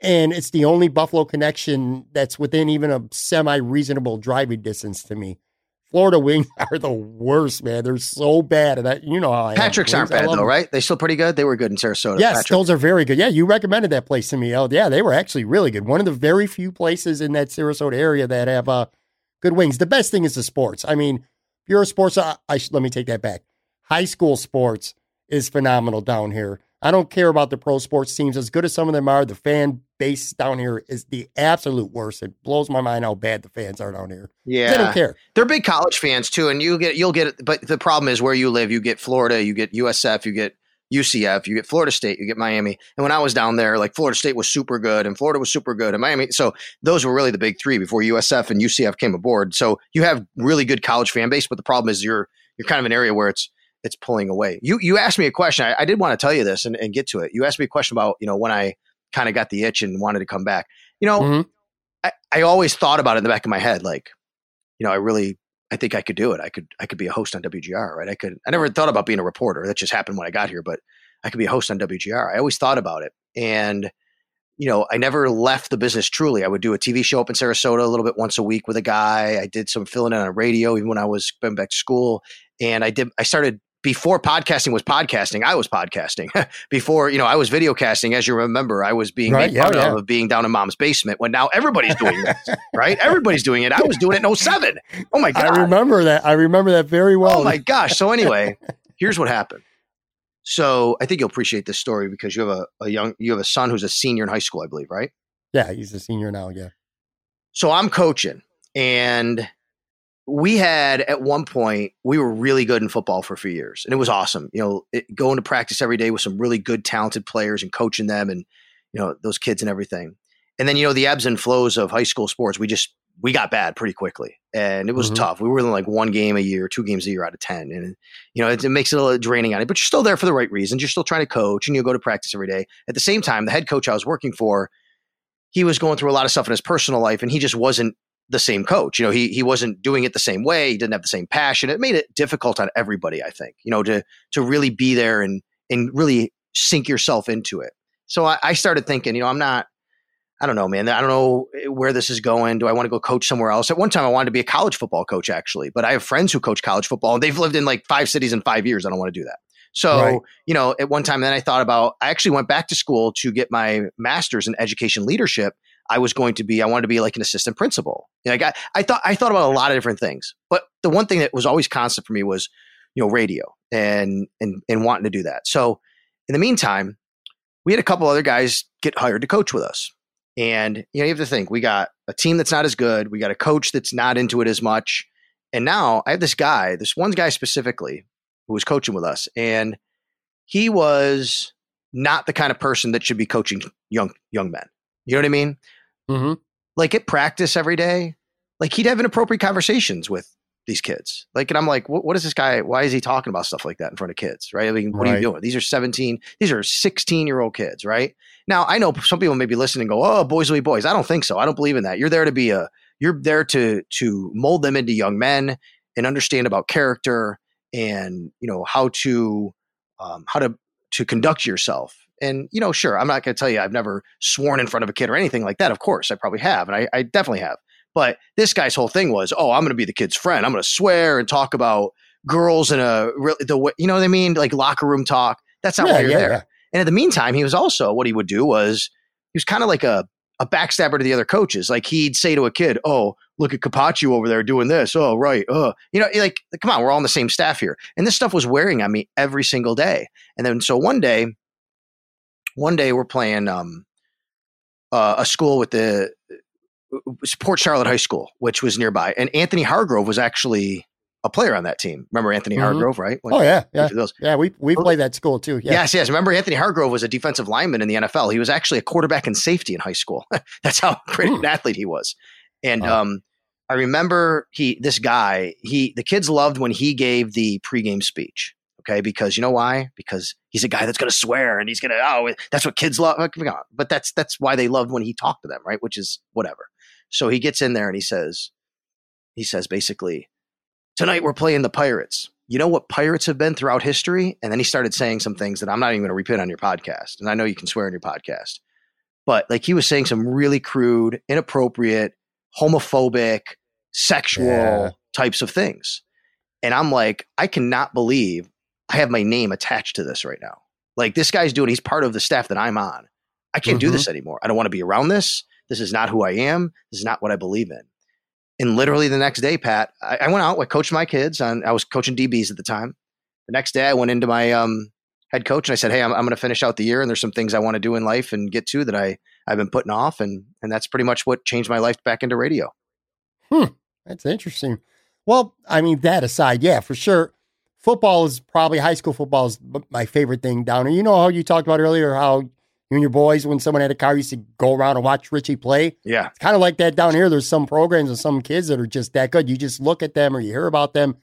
S3: and it's the only Buffalo connection that's within even a semi reasonable driving distance to me. Florida wings (laughs) are the worst, man. They're so bad, and I, you know how I.
S4: Patrick's aren't bad though,
S3: them.
S4: right? They still pretty good. They were good in Sarasota.
S3: Yes,
S4: Patrick.
S3: those are very good. Yeah, you recommended that place to me. Oh, yeah, they were actually really good. One of the very few places in that Sarasota area that have uh, good wings. The best thing is the sports. I mean, if you're a sports, I, I should, let me take that back. High school sports is phenomenal down here. I don't care about the pro sports teams. As good as some of them are, the fan base down here is the absolute worst. It blows my mind how bad the fans are down here.
S4: Yeah,
S3: They don't care.
S4: They're big college fans too, and you get you'll get it. But the problem is where you live, you get Florida, you get USF, you get UCF, you get Florida State, you get Miami. And when I was down there, like Florida State was super good, and Florida was super good, and Miami. So those were really the big three before USF and UCF came aboard. So you have really good college fan base, but the problem is you're you're kind of an area where it's it's pulling away. You you asked me a question. I, I did want to tell you this and, and get to it. You asked me a question about you know when I kind of got the itch and wanted to come back. You know,
S3: Mhm.
S4: I, I always thought about it in the back of my head, like, you know, I really, I think I could do it. I could, I could be a host on WGR, right? I could, I never thought about being a reporter. That just happened when I got here, but I could be a host on WGR. I always thought about it. And, you know, I never left the business truly. I would do a TV show up in Sarasota a little bit once a week with a guy. I did some filling in on radio even when I was going back to school. And I did, I started before podcasting was podcasting, I was podcasting. (laughs) before, you know, I was video casting. As you remember, I was being
S3: Right,
S4: made fun
S3: yeah.
S4: of of being down in mom's basement when now everybody's doing that, right? Everybody's doing it. I was doing it in 07. Oh my God.
S3: I remember that. I remember that very well.
S4: Oh my gosh. So anyway, here's what happened. So I think you'll appreciate this story because you have a, a young, you have a son who's a senior in high school, I believe, right?
S3: Yeah, he's a senior now. Yeah.
S4: So I'm coaching and we had at one point, we were really good in football for a few years and it was awesome. You know, it, going to practice every day with some really good, talented players and coaching them and, you know, those kids and everything. And then, you know, the ebbs and flows of high school sports, we just, we got bad pretty quickly and it was
S3: Mhm.
S4: tough. We were in like one game a year, two games a year out of 10. And, you know, it, it makes it a little draining on it, but you're still there for the right reasons. You're still trying to coach and you go to practice every day. At the same time, the head coach I was working for, he was going through a lot of stuff in his personal life and he just wasn't the same coach. You know, he he wasn't doing it the same way. He didn't have the same passion. It made it difficult on everybody, I think, you know, to to really be there and and really sink yourself into it. So I, I started thinking, you know, I'm not I don't know, man. I don't know where this is going. Do I want to go coach somewhere else? At one time, I wanted to be a college football coach, actually, but I have friends who coach college football and they've lived in like five cities in five years. I don't want to do that. So,
S3: Right.
S4: you know, at one time, then I thought about, I actually went back to school to get my master's in education leadership. I was going to be, I wanted to be like an assistant principal. You know, I, I thought, I thought about a lot of different things, but the one thing that was always constant for me was, you know, radio and, and, and wanting to do that. So in the meantime, we had a couple other guys get hired to coach with us. And you know, you have to think we got a team that's not as good, we got a coach that's not into it as much. And now I have this guy, this one guy specifically, who was coaching with us, and he was not the kind of person that should be coaching young young men. You know what I mean?
S3: Hmm
S4: Like at practice every day, like he'd have inappropriate conversations with these kids. Like, and I'm like, what, what is this guy? Why is he talking about stuff like that in front of kids? Right? I mean, what are you doing? These are 17, these are 16 year old kids, right? Now, I know some people may be listening and go, oh, boys will be boys. I don't think so. I don't believe in that. You're there to be a, you're there to, to mold them into young men and understand about character and, you know, how to, um, how to, to conduct yourself. And, you know, sure, I'm not going to tell you I've never sworn in front of a kid or anything like that. Of course, I probably have. And I, I definitely have. But this guy's whole thing was, oh, I'm going to be the kid's friend. I'm going to swear and talk about girls in a the way, you know what I mean? Like locker room talk. That's not
S3: Yeah,
S4: why you're
S3: yeah,
S4: there.
S3: yeah.
S4: And in the meantime, he was also what he would do was he was kind of like a a backstabber to the other coaches. Like he'd say to a kid, "Oh, look at Capaccio over there doing this. Oh, right. Uh, you know, like come on, we're all on the same staff here." And this stuff was wearing on me every single day. And then so one day, one day we're playing um, uh, a school with the Port Charlotte High School, which was nearby, and Anthony Hargrove was actually a player on that team. Remember Anthony
S3: Mhm.
S4: Hargrove, right? When-
S3: Oh yeah, yeah, yeah. We we played that school too. Yeah.
S4: Yes, yes. Remember, Anthony Hargrove was a defensive lineman in the NFL. He was actually a quarterback and safety in high school. (laughs) That's how great an athlete he was. And um, I remember he, this guy, he, the kids loved when he gave the pregame speech. Okay, because you know why? Because he's a guy that's going to swear and he's going to oh, that's what kids love. Like, come on. But that's that's why they loved when he talked to them, right? Which is whatever. So he gets in there and he says, he says basically, tonight we're playing the Pirates. You know what Pirates have been throughout history? And then he started saying some things that I'm not even going to repeat on your podcast. And I know you can swear on your podcast, but like he was saying some really crude, inappropriate, homophobic, sexual
S3: Yeah.
S4: types of things. And I'm like, I cannot believe I have my name attached to this right now. Like this guy's doing, he's part of the staff that I'm on. I can't do
S3: Mhm.
S4: this anymore. I don't want to be around this. This is not who I am. This is not what I believe in. And literally the next day, Pat, I, I went out, I coached my kids on, I was coaching DBs at the time. The next day I went into my, um, head coach, and I said, "Hey, I'm, I'm going to finish out the year, and there's some things I want to do in life and get to that I I've been putting off, and and that's pretty much what changed my life back into radio."
S3: Hmm, that's interesting. Well, I mean, that aside, yeah, for sure. Football is probably high school football is my favorite thing down there. You know how you talked about earlier how you and your boys, when someone had a car, used to go around and watch Richie play.
S4: Yeah,
S3: It's kind of like that down here. There's some programs and some kids that are just that good. You just look at them or you hear about them,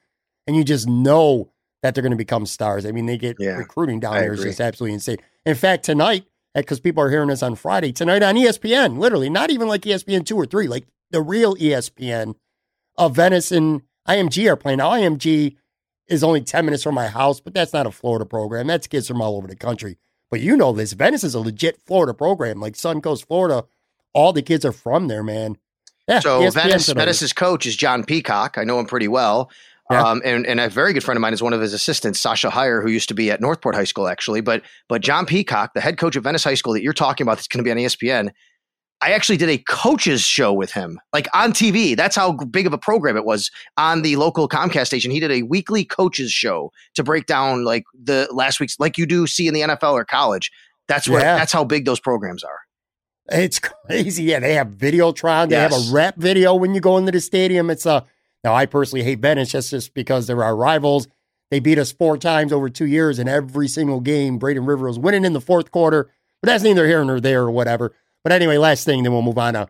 S3: and you just know that they're going to become stars. I mean, they get
S4: Yeah,
S3: recruiting down
S4: I
S3: there is just absolutely insane. In fact, tonight, because people are hearing this on Friday, tonight on ESPN, literally, not even like ESPN two or three, like the real ESPN, uh, Venice and IMG are playing. Now, IMG is only 10 minutes from my house, but that's not a Florida program. That's kids from all over the country. But you know this. Venice is a legit Florida program, like Suncoast, Florida. All the kids are from there, man. Yeah,
S4: So
S3: ESPN
S4: Venice. Venice's coach is John Peacock. I know him pretty well.
S3: Yeah.
S4: Um, and, and a very good friend of mine is one of his assistants, Sasha Heyer, who used to be at Northport High School, actually. But but John Peacock, the head coach of Venice High School that you're talking about, that's going to be on ESPN. I actually did a coaches show with him, like on TV. That's how big of a program it was on the local Comcast station. He did a weekly coaches show to break down like the last week's, like you do see in the NFL or college. That's what.
S3: Yeah.
S4: That's how big those programs are.
S3: It's crazy. Yeah, they have video Videotron. They have a rap video when you go into the stadium. It's a now. I personally hate Venice just just because they're our rivals. They beat us four times over two years, and every single game, Braden River was winning in the fourth quarter. But that's neither here nor there or whatever. But anyway, last thing, then we'll move on. Now,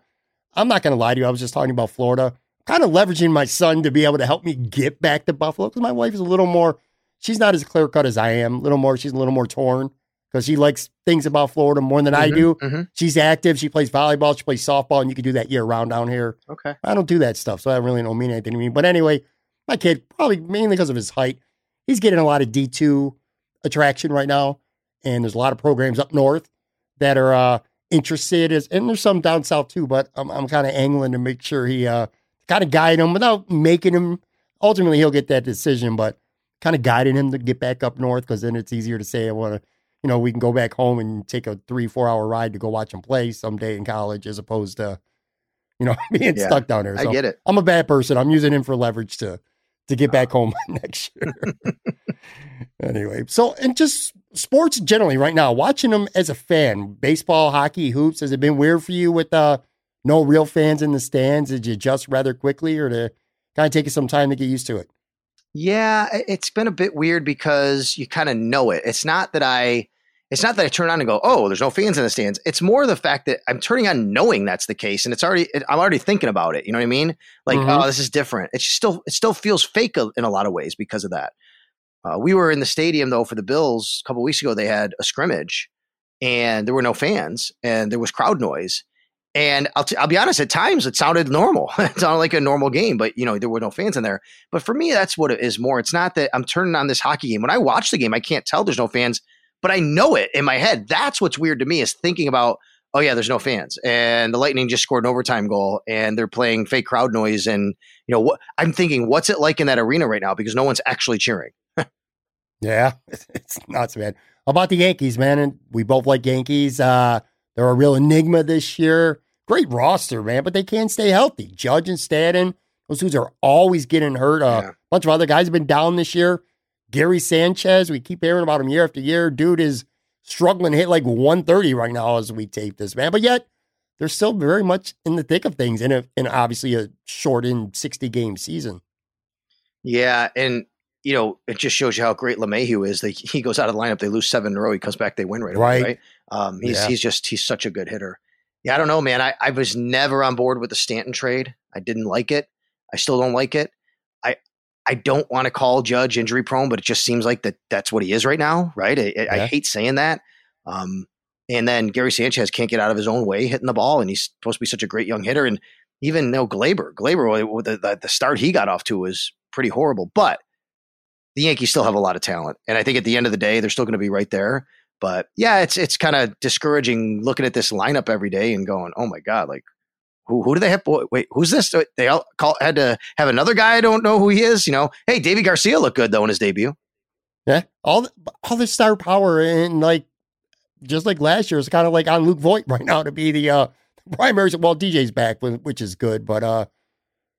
S3: I'm not going to lie to you. I was just talking about Florida, kind of leveraging my son to be able to help me get back to Buffalo because my wife is a little more. She's not as clear cut as I am. A little more. She's a little more torn because she likes things about Florida more than I do.
S4: Mhm.
S3: She's active. She plays volleyball. She plays softball, and you can do that year round down here.
S4: Okay.
S3: I don't do that stuff, so that really don't mean anything to me. But anyway, my kid probably mainly because of his height, he's getting a lot of D two attraction right now, and there's a lot of programs up north that are uh, interested. As, and there's some down south too, but I'm I'm kind of angling to make sure he uh, kind of guide him without making him. Ultimately, he'll get that decision, but kind of guiding him to get back up north because then it's easier to say I want to you know, we can go back home and take a three, four hour ride to go watch him play someday in college as opposed to, you know, (laughs) being
S4: Yeah,
S3: stuck down there.
S4: I get it.
S3: I'm a bad person. I'm using him for leverage to to get back home (laughs) next year. (laughs) anyway, so and just sports generally right now, watching them as a fan, baseball, hockey, hoops, has it been weird for you with uh no real fans in the stands? Did you adjust rather quickly or to kind of take you some time to get used to it?
S4: Yeah, it's been a bit weird because you kind of know it. It's not that I it's not that I turn on and go, "Oh, there's no fans in the stands." It's more the fact that I'm turning on knowing that's the case and it's already it, I'm already thinking about it, you know what I mean? Like,
S3: Mhm.
S4: "Oh, this is different." It's just still it still feels fake in a lot of ways because of that. Uh, we were in the stadium though for the Bills a couple weeks ago. They had a scrimmage, and there were no fans, and there was crowd noise. And I'll, t- I'll be honest, at times it sounded normal. (laughs) it sounded like a normal game, but you know there were no fans in there. But for me, that's what it is more. It's not that I'm turning on this hockey game. When I watch the game, I can't tell there's no fans, but I know it in my head. That's what's weird to me is thinking about, oh yeah, there's no fans, and the Lightning just scored an overtime goal, and they're playing fake crowd noise, and you know what? I'm thinking, what's it like in that arena right now? Because no one's actually cheering.
S3: Yeah, (laughs) it's nuts, man. How about the Yankees, man? And we both like Yankees. Uh, they're a real enigma this year. Great roster, man, but they can't stay healthy. Judge and Stanton, those dudes are always getting hurt. Uh,
S4: Yeah.
S3: A bunch of other guys have been down this year. Gary Sanchez, we keep hearing about him year after year. Dude is struggling to hit like 130 right now as we tape this, man. But yet, they're still very much in the thick of things in, a, in obviously a shortened 60 game season.
S4: Yeah, and you know it just shows you how great LeMahieu is. Like he goes out of the lineup, they lose seven in a row. He comes back, they win right away.
S3: Right.
S4: Right. Um, he's
S3: Yeah.
S4: he's just he's such a good hitter. Yeah, I don't know, man. I, I was never on board with the Stanton trade. I didn't like it. I still don't like it. I I don't want to call Judge injury prone, but it just seems like that that's what he is right now, right? I, I- I hate saying that. Um, and then Gary Sanchez can't get out of his own way hitting the ball, and he's supposed to be such a great young hitter. And even no Gleyber, Gleyber, the, the, the start he got off to was pretty horrible. But the Yankees still have a lot of talent, and I think at the end of the day, they're still going to be right there. But yeah, it's it's kind of discouraging looking at this lineup every day and going, "Oh my god, like who who do they have? Wait, who's this? They all call had to have another guy. I don't know who he is. You know, hey, Deivi Garcia looked good though in his debut.
S3: Yeah, all the, all the star power and like just like last year, it's kind of like on Luke Voit right now to be the uh primary. Well, DJ's back, which is good, but uh,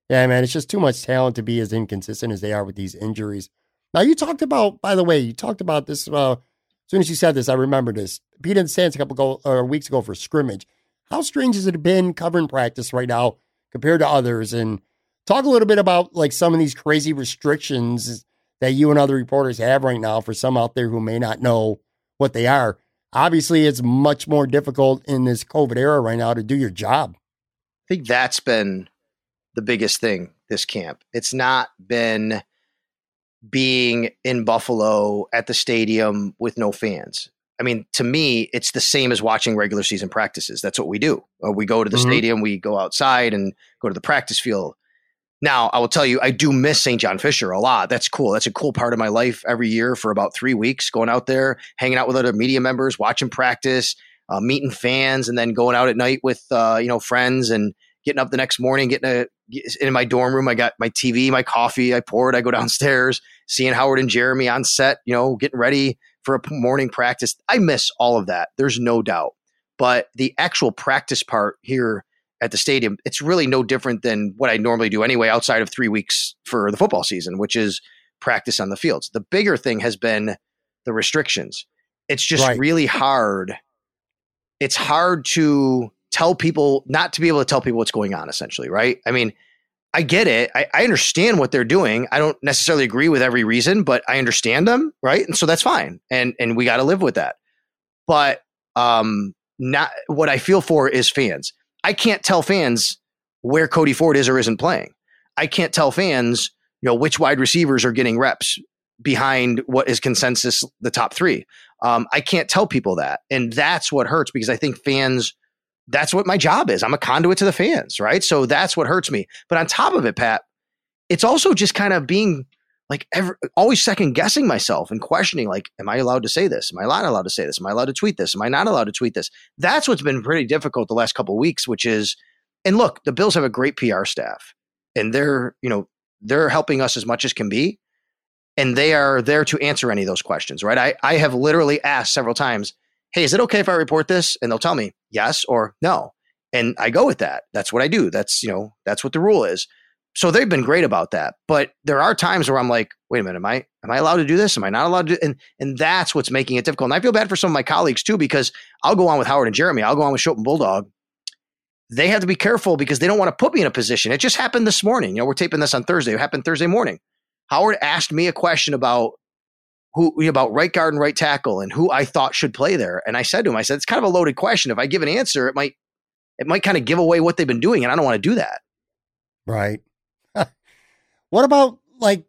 S3: yeah, man, it's just too much talent to be as inconsistent as they are with these injuries. Now, you talked about, by the way, you talked about this uh As soon as you said this, I remember this. Pete in the stands a couple go, uh, weeks ago for scrimmage. How strange has it been covering practice right now compared to others? And talk a little bit about like some of these crazy restrictions that you and other reporters have right now for some out there who may not know what they are. Obviously, it's much more difficult in this COVID era right now to do your job.
S4: I think that's been the biggest thing this camp. It's not been being in Buffalo at the stadium with no fans. I mean, to me, it's the same as watching regular season practices. That's what we do. Uh, we go to the mm-hmm. stadium, we go outside and go to the practice field. Now, I will tell you, I do miss St. John Fisher a lot. That's cool. That's a cool part of my life every year for about three weeks, going out there, hanging out with other media members, watching practice, uh, meeting fans, and then going out at night with uh, you know friends and getting up the next morning, getting a in my dorm room. I got my TV, my coffee. I poured. I go downstairs, seeing Howard and Jeremy on set. You know, getting ready for a morning practice. I miss all of that. There's no doubt. But the actual practice part here at the stadium, it's really no different than what I normally do anyway, outside of three weeks for the football season, which is practice on the fields. The bigger thing has been the restrictions. It's just right. really hard. It's hard to tell people, not to be able to tell people what's going on, essentially, right? I mean, I get it. I, I understand what they're doing. I don't necessarily agree with every reason, but I understand them, right? And so that's fine. And and we got to live with that. But um, not what I feel for is fans. I can't tell fans where Cody Ford is or isn't playing. I can't tell fans, you know, which wide receivers are getting reps behind what is consensus the top three. Um, I can't tell people that, and that's what hurts because I think fans. That's what my job is. I'm a conduit to the fans, right? So that's what hurts me. But on top of it, Pat, it's also just kind of being like ever, always second guessing myself and questioning like am i allowed to say this am i not allowed to say this am i allowed to tweet this am i not allowed to tweet this that's what's been pretty difficult the last couple weeks which is and look the bills have a great pr staff and they're you know they're helping us as much as can be and they are there to answer any of those questions right i, I have literally asked several times hey is it okay if i report this and they'll tell me yes or no and i go with that that's what i do that's you know that's what the rule is so they've been great about that. But there are times where I'm like, wait a minute, am I am I allowed to do this? Am I not allowed to? And and that's what's making it difficult. And I feel bad for some of my colleagues too because I'll go on with Howard and Jeremy. I'll go on with Schopp and Bulldog. They have to be careful because they don't want to put me in a position. It just happened this morning. You know, we're taping this on Thursday. It happened Thursday morning. Howard asked me a question about who about right guard and right tackle and who I thought should play there. And I said to him, I said, it's kind of a loaded question. If I give an answer, it might it might kind of give away what they've been doing, and I don't want to do that.
S3: Right. (laughs) What about like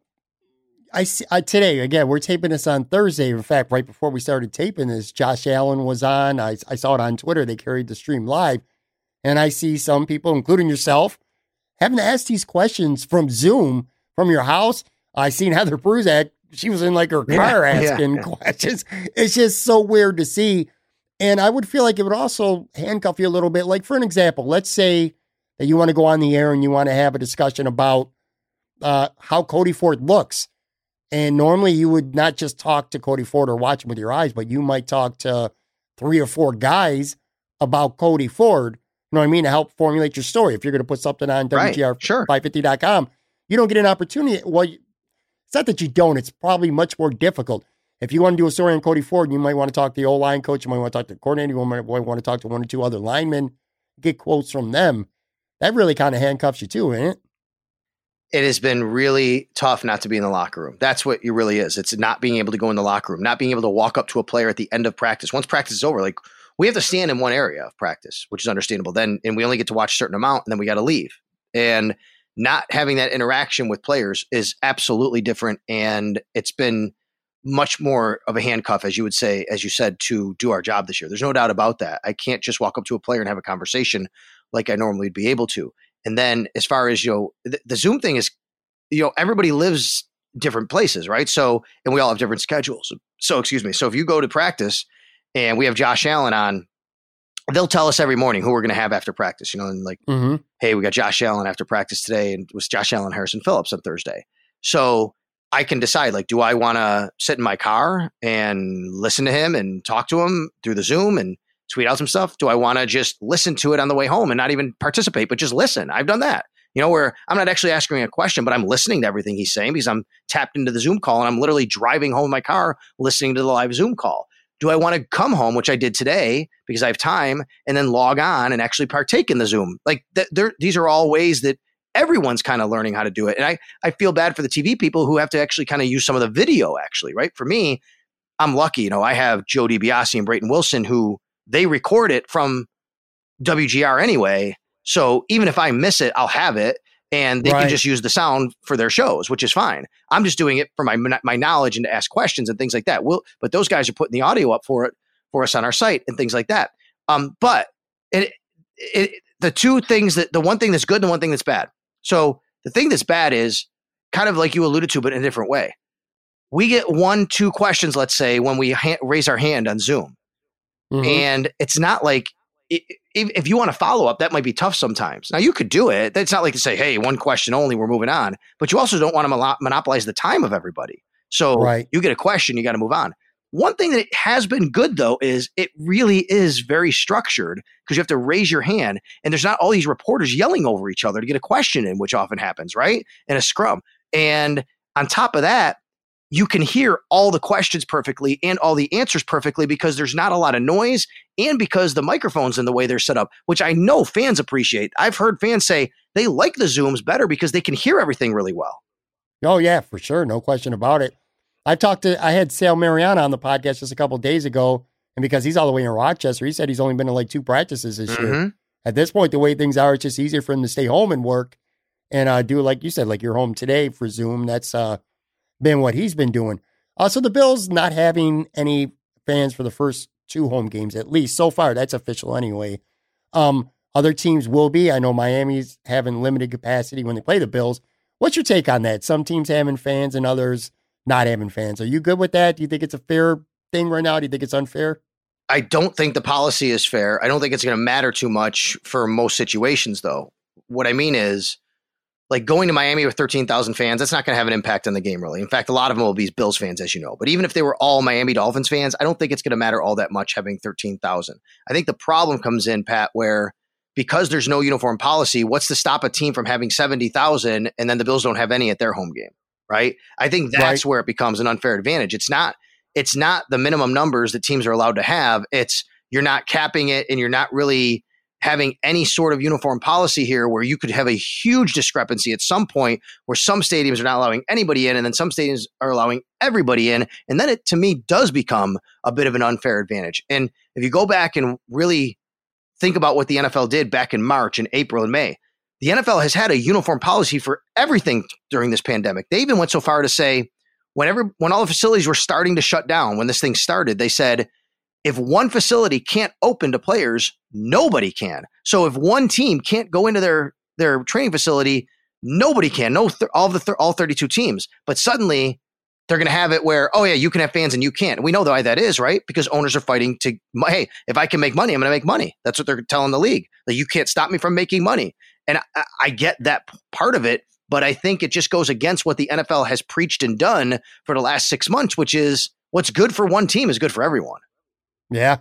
S3: I see I, today again? We're taping this on Thursday. In fact, right before we started taping this, Josh Allen was on. I, I saw it on Twitter. They carried the stream live, and I see some people, including yourself, having to ask these questions from Zoom from your house. I seen Heather Prusak. She was in like her car yeah, asking yeah, (laughs) questions. It's just so weird to see. And I would feel like it would also handcuff you a little bit. Like, for an example, let's say that you want to go on the air and you want to have a discussion about uh, how Cody Ford looks. And normally you would not just talk to Cody Ford or watch him with your eyes, but you might talk to three or four guys about Cody Ford. You know what I mean? To help formulate your story. If you're going to put something on WGR550.com, sure. you don't get an opportunity. Well, it's not that you don't, it's probably much more difficult. If you want to do a story on Cody Ford, you might want to talk to the old line coach, you might want to talk to the coordinator, you might want to talk to one or two other linemen, get quotes from them. That really kind of handcuffs you too, ain't it?
S4: it has been really tough not to be in the locker room. That's what it really is. It's not being able to go in the locker room, not being able to walk up to a player at the end of practice. Once practice is over, like we have to stand in one area of practice, which is understandable. Then, and we only get to watch a certain amount, and then we got to leave. And not having that interaction with players is absolutely different. And it's been much more of a handcuff, as you would say, as you said, to do our job this year. There's no doubt about that. I can't just walk up to a player and have a conversation like I normally would be able to. And then as far as, you know, the, the Zoom thing is, you know, everybody lives different places, right? So, and we all have different schedules. So, excuse me. So if you go to practice and we have Josh Allen on, they'll tell us every morning who we're going to have after practice, you know, and like, mm-hmm. hey, we got Josh Allen after practice today, and it was Josh Allen, Harrison Phillips on Thursday. So I can decide, like, do I want to sit in my car and listen to him and talk to him through the Zoom and tweet out some stuff? Do I want to just listen to it on the way home and not even participate, but just listen? I've done that. You know, where I'm not actually asking a question, but I'm listening to everything he's saying because I'm tapped into the Zoom call and I'm literally driving home in my car listening to the live Zoom call. Do I want to come home, which I did today because I have time, and then log on and actually partake in the Zoom? Like, th- these are all ways that everyone's kind of learning how to do it. And I, I feel bad for the TV people who have to actually kind of use some of the video, actually, right? For me, I'm lucky. You know, I have Joe DiBiase and Brayton Wilson who they record it from WGR anyway. So even if I miss it, I'll have it and they right. can just use the sound for their shows, which is fine. I'm just doing it for my my knowledge and to ask questions and things like that. We'll, but those guys are putting the audio up for it for us on our site and things like that. Um, but it, it, the two things that the one thing that's good and the one thing that's bad. So the thing that's bad is kind of like you alluded to, but in a different way. We get one, two questions, let's say, when we ha- raise our hand on Zoom, mm-hmm. and it's not like if you want to follow up, that might be tough sometimes. Now you could do it. It's not like you say, "Hey, one question only, we're moving on." But you also don't want to monopolize the time of everybody. So right. you get a question, you got to move on. One thing that has been good though is it really is very structured because you have to raise your hand, and there's not all these reporters yelling over each other to get a question in, which often happens, right? In a scrum, and on top of that, you can hear all the questions perfectly and all the answers perfectly because there's not a lot of noise and because the microphones and the way they're set up, which I know fans appreciate. I've heard fans say they like the Zooms better because they can hear everything really well.
S3: Oh, yeah, for sure. No question about it. I talked to, I had Sal Maiorana on the podcast just a couple days ago. And because he's all the way in Rochester, he said he's only been to like two practices this mm-hmm. year. At this point, the way things are, it's just easier for him to stay home and work and uh, do like you said, like you're home today for Zoom. That's uh, been what he's been doing. Uh, so the Bills not having any fans for the first two home games, at least so far. That's official anyway. Um, other teams will be. I know Miami's having limited capacity when they play the Bills. What's your take on that? Some teams having fans and others not having fans. Are you good with that? Do you think it's a fair thing right now? Do you think it's unfair?
S4: I don't think the policy is fair. I don't think it's going to matter too much for most situations, though. What I mean is, like going to Miami with 13,000 fans, that's not going to have an impact on the game, really. In fact, a lot of them will be Bills fans, as you know. But even if they were all Miami Dolphins fans, I don't think it's going to matter all that much having 13,000. I think the problem comes in, Pat, where because there's no uniform policy, what's to stop a team from having 70,000 and then the Bills don't have any at their home game, right? I think that's right. where it becomes an unfair advantage. It's not it's not the minimum numbers that teams are allowed to have. It's you're not capping it and you're not really having any sort of uniform policy here where you could have a huge discrepancy at some point where some stadiums are not allowing anybody in and then some stadiums are allowing everybody in. And then it, to me, does become a bit of an unfair advantage. And if you go back and really think about what the NFL did back in March and April and May, the NFL has had a uniform policy for everything during this pandemic. They even went so far to say, whenever when all the facilities were starting to shut down, when this thing started, they said, if one facility can't open to players, nobody can. So if one team can't go into their their training facility, nobody can. No, th- all the th- all 32 teams. But suddenly they're going to have it where, oh yeah, you can have fans and you can't. We know why that is, right? Because owners are fighting to, hey, if I can make money, I'm going to make money. That's what they're telling the league. That you can't stop me from making money. And I, I get that part of it, but I think it just goes against what the NFL has preached and done for the last six months, which is what's good for one team is good for everyone.
S3: Yeah.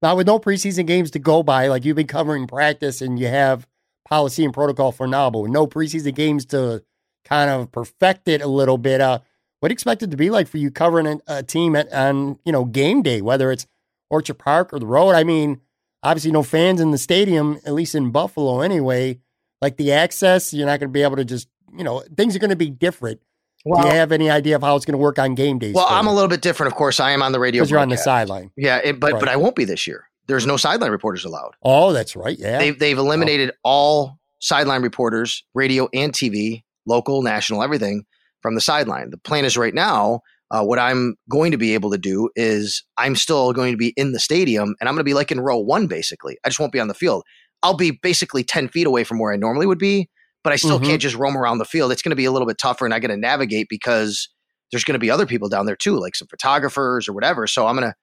S3: Now, with no preseason games to go by, like you've been covering practice and you have policy and protocol for now, but with no preseason games to kind of perfect it a little bit, uh, what do you expect it to be like for you covering a, a team at, on, you know, game day, whether it's Orchard Park or the road? I mean, obviously no fans in the stadium, at least in Buffalo anyway. Like the access, you're not going to be able to just, you know, things are going to be different. Well, Do you have any idea of how it's going to work on game days?
S4: Well, I'm a little bit different. Of course, I am on the radio
S3: because you're on the sideline.
S4: Yeah, it, but right. but I won't be this year. There's no sideline reporters allowed.
S3: Oh, that's right. Yeah,
S4: they've they've eliminated oh. all sideline reporters, radio and TV, local, national, everything from the sideline. The plan is right now. Uh, what I'm going to be able to do is I'm still going to be in the stadium, and I'm going to be like in row one, basically. I just won't be on the field. I'll be basically ten feet away from where I normally would be but I still mm-hmm. can't just roam around the field. It's going to be a little bit tougher, and I got to navigate because there's going to be other people down there too, like some photographers or whatever. So I'm gonna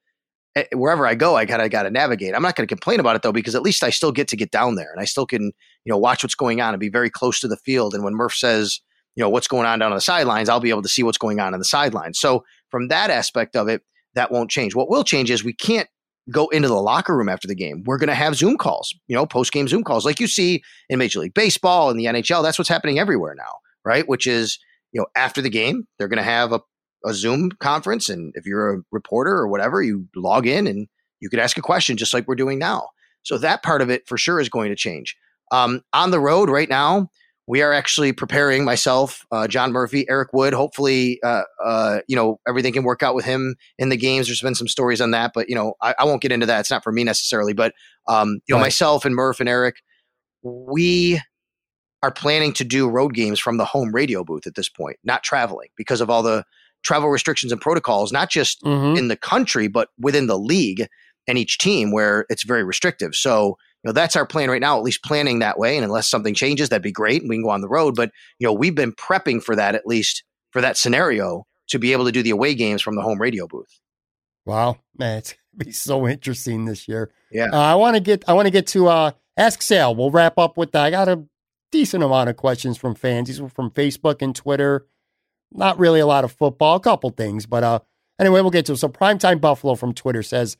S4: eh, wherever I go, I gotta gotta navigate. I'm not going to complain about it though because at least I still get to get down there and I still can you know watch what's going on and be very close to the field. And when Murph says you know what's going on down on the sidelines, I'll be able to see what's going on in the sidelines. So from that aspect of it, that won't change. What will change is we can't go into the locker room after the game. We're going to have Zoom calls, you know, post game Zoom calls, like you see in Major League Baseball and the NHL. That's what's happening everywhere now, right? Which is, you know, after the game, they're going to have a a Zoom conference, and if you're a reporter or whatever, you log in and you could ask a question just like we're doing now. So that part of it for sure is going to change. Um, on the road right now, we are actually preparing myself, uh, John Murphy, Eric Wood. Hopefully, uh, uh, you know everything can work out with him in the games. There's been some stories on that, but you know I, I won't get into that. It's not for me necessarily, but um, you know myself and Murph and Eric, we are planning to do road games from the home radio booth at this point, not traveling because of all the travel restrictions and protocols, not just
S3: Mhm.
S4: in the country, but within the league and each team where it's very restrictive. So, you know, that's our plan right now, at least planning that way. And unless something changes, that'd be great. And we can go on the road. But, you know, we've been prepping for that, at least for that scenario, to be able to do the away games from the home radio booth.
S3: Wow, man, it's gonna be so interesting this year.
S4: Yeah.
S3: Uh, I want to get I want to get to uh, Ask Sal. We'll wrap up with that. I got a decent amount of questions from fans. These were from Facebook and Twitter. Not really a lot of football, a couple things, but uh, anyway, we'll get to it. So, Primetime Buffalo from Twitter says,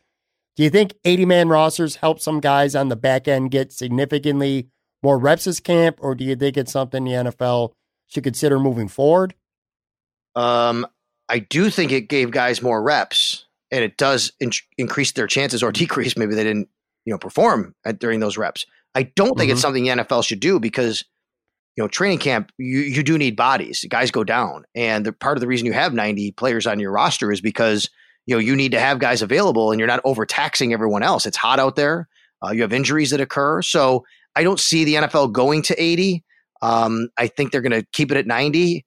S3: "Do you think 80 man rosters help some guys on the back end get significantly more reps this camp, or do you think it's something the NFL should consider moving forward?"
S4: Um, I do think it gave guys more reps, and it does in- increase their chances or (laughs) decrease. Maybe they didn't, you know, perform at, during those reps. I don't think it's
S3: Mhm.
S4: something the NFL should do because, you know, training camp you you do need bodies. Guys go down, and the part of the reason you have ninety players on your roster is because you know you need to have guys available, and you're not overtaxing everyone else. It's hot out there. Uh, you have injuries that occur, so I don't see the NFL going to eighty. Um, I think they're going to keep it at ninety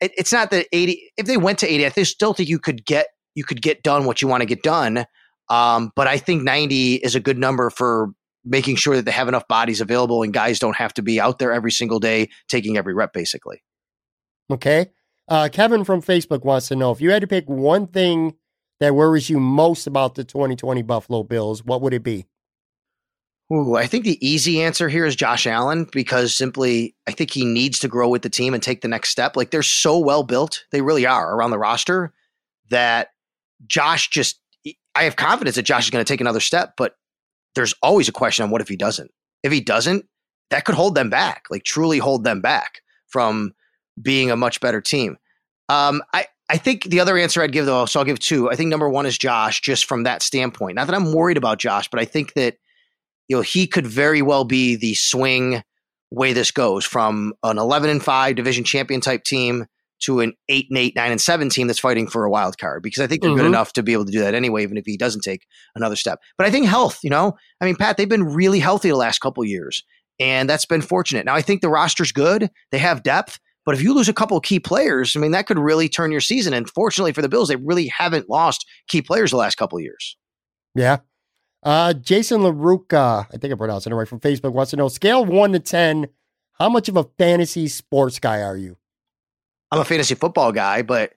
S4: it, it's not that 80 if they went to 80 i still think you could get you could get done what you want to get done um, but i think 90 is a good number for making sure that they have enough bodies available and guys don't have to be out there every single day taking every rep basically
S3: Okay. Uh, Kevin from Facebook wants to know if you had to pick one thing that worries you most about the 2020 Buffalo Bills, what would it be?
S4: Ooh, I think the easy answer here is Josh Allen because simply I think he needs to grow with the team and take the next step. Like they're so well built, they really are around the roster that Josh just I have confidence that Josh is going to take another step, but there's always a question on what if he doesn't. If he doesn't, that could hold them back, like truly hold them back from being a much better team. Um, I I think the other answer I'd give though, so I'll give two. I think number one is Josh, just from that standpoint. Not that I'm worried about Josh, but I think that you know he could very well be the swing way this goes from an 11 and 5 division champion type team to an 8 and 8 9 and 7 team that's fighting for a wild card because i think they're
S3: Mhm.
S4: good enough to be able to do that anyway even if he doesn't take another step but i think health you know i mean pat they've been really healthy the last couple years and that's been fortunate now i think the roster's good they have depth but if you lose a couple of key players i mean that could really turn your season and fortunately for the bills they really haven't lost key players the last couple of years
S3: Yeah. Uh, Jason LaRuca, I think I pronounced it right from Facebook, wants to know scale one to 10, how much of a fantasy sports guy are you?
S4: I'm a fantasy football guy, but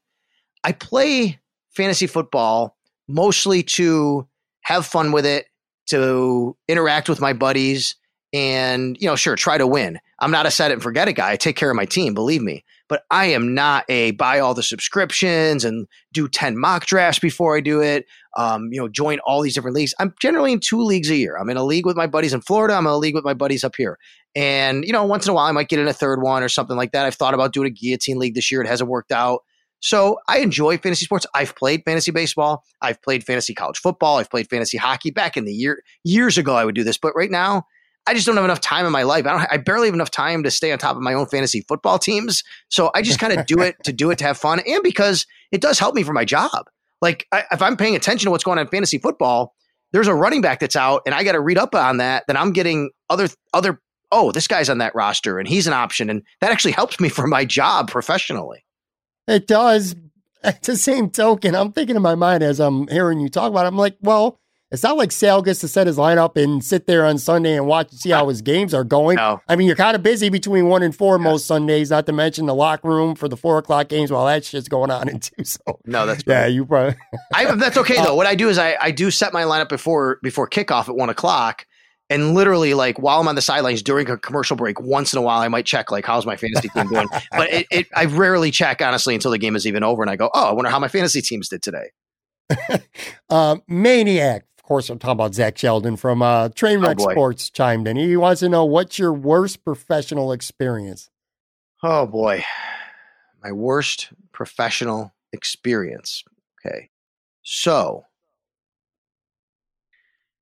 S4: I play fantasy football mostly to have fun with it, to interact with my buddies, and you know, sure, try to win. I'm not a set it and forget it guy. I take care of my team, believe me. But I am not a buy all the subscriptions and do 10 mock drafts before I do it. Um, you know, join all these different leagues. I'm generally in two leagues a year. I'm in a league with my buddies in Florida. I'm in a league with my buddies up here. And, you know, once in a while I might get in a third one or something like that. I've thought about doing a guillotine league this year. It hasn't worked out. So I enjoy fantasy sports. I've played fantasy baseball. I've played fantasy college football. I've played fantasy hockey back in the year years ago. I would do this, but right now I just don't have enough time in my life. I don't. I barely have enough time to stay on top of my own fantasy football teams. So I just kind of do it to do it to have fun, and because it does help me for my job. Like I, if I'm paying attention to what's going on in fantasy football, there's a running back that's out, and I got to read up on that. Then I'm getting other other. Oh, this guy's on that roster, and he's an option, and that actually helps me (laughs) for my job professionally.
S3: It does. At the same token, I'm thinking in my mind as I'm hearing you talk about it, I'm like, well, it's not like Sal gets to set his lineup and sit there on Sunday and watch and see how his games are going.
S4: No,
S3: I mean, you're kind of busy between one and four most Sundays, not to mention the locker room for the four o'clock games while that shit's going on in (laughs) too. So,
S4: no, that's
S3: yeah, you probably. (laughs)
S4: I, that's okay though. What I do is I, I do set my lineup before before kickoff at one o'clock, and literally like while I'm on the sidelines during a commercial break, once in a while I might check like how's my fantasy team doing. (laughs) But it, it, I rarely check honestly until the game is even over, and I go, oh, I wonder how my fantasy teams did today.
S3: Uh, Maniac, course, I'm talking about Zach Sheldon from uh, Trainwreck
S4: Oh.
S3: Sports chimed in. He wants to know what's your worst professional experience?
S4: Oh boy, my worst professional experience. Okay. So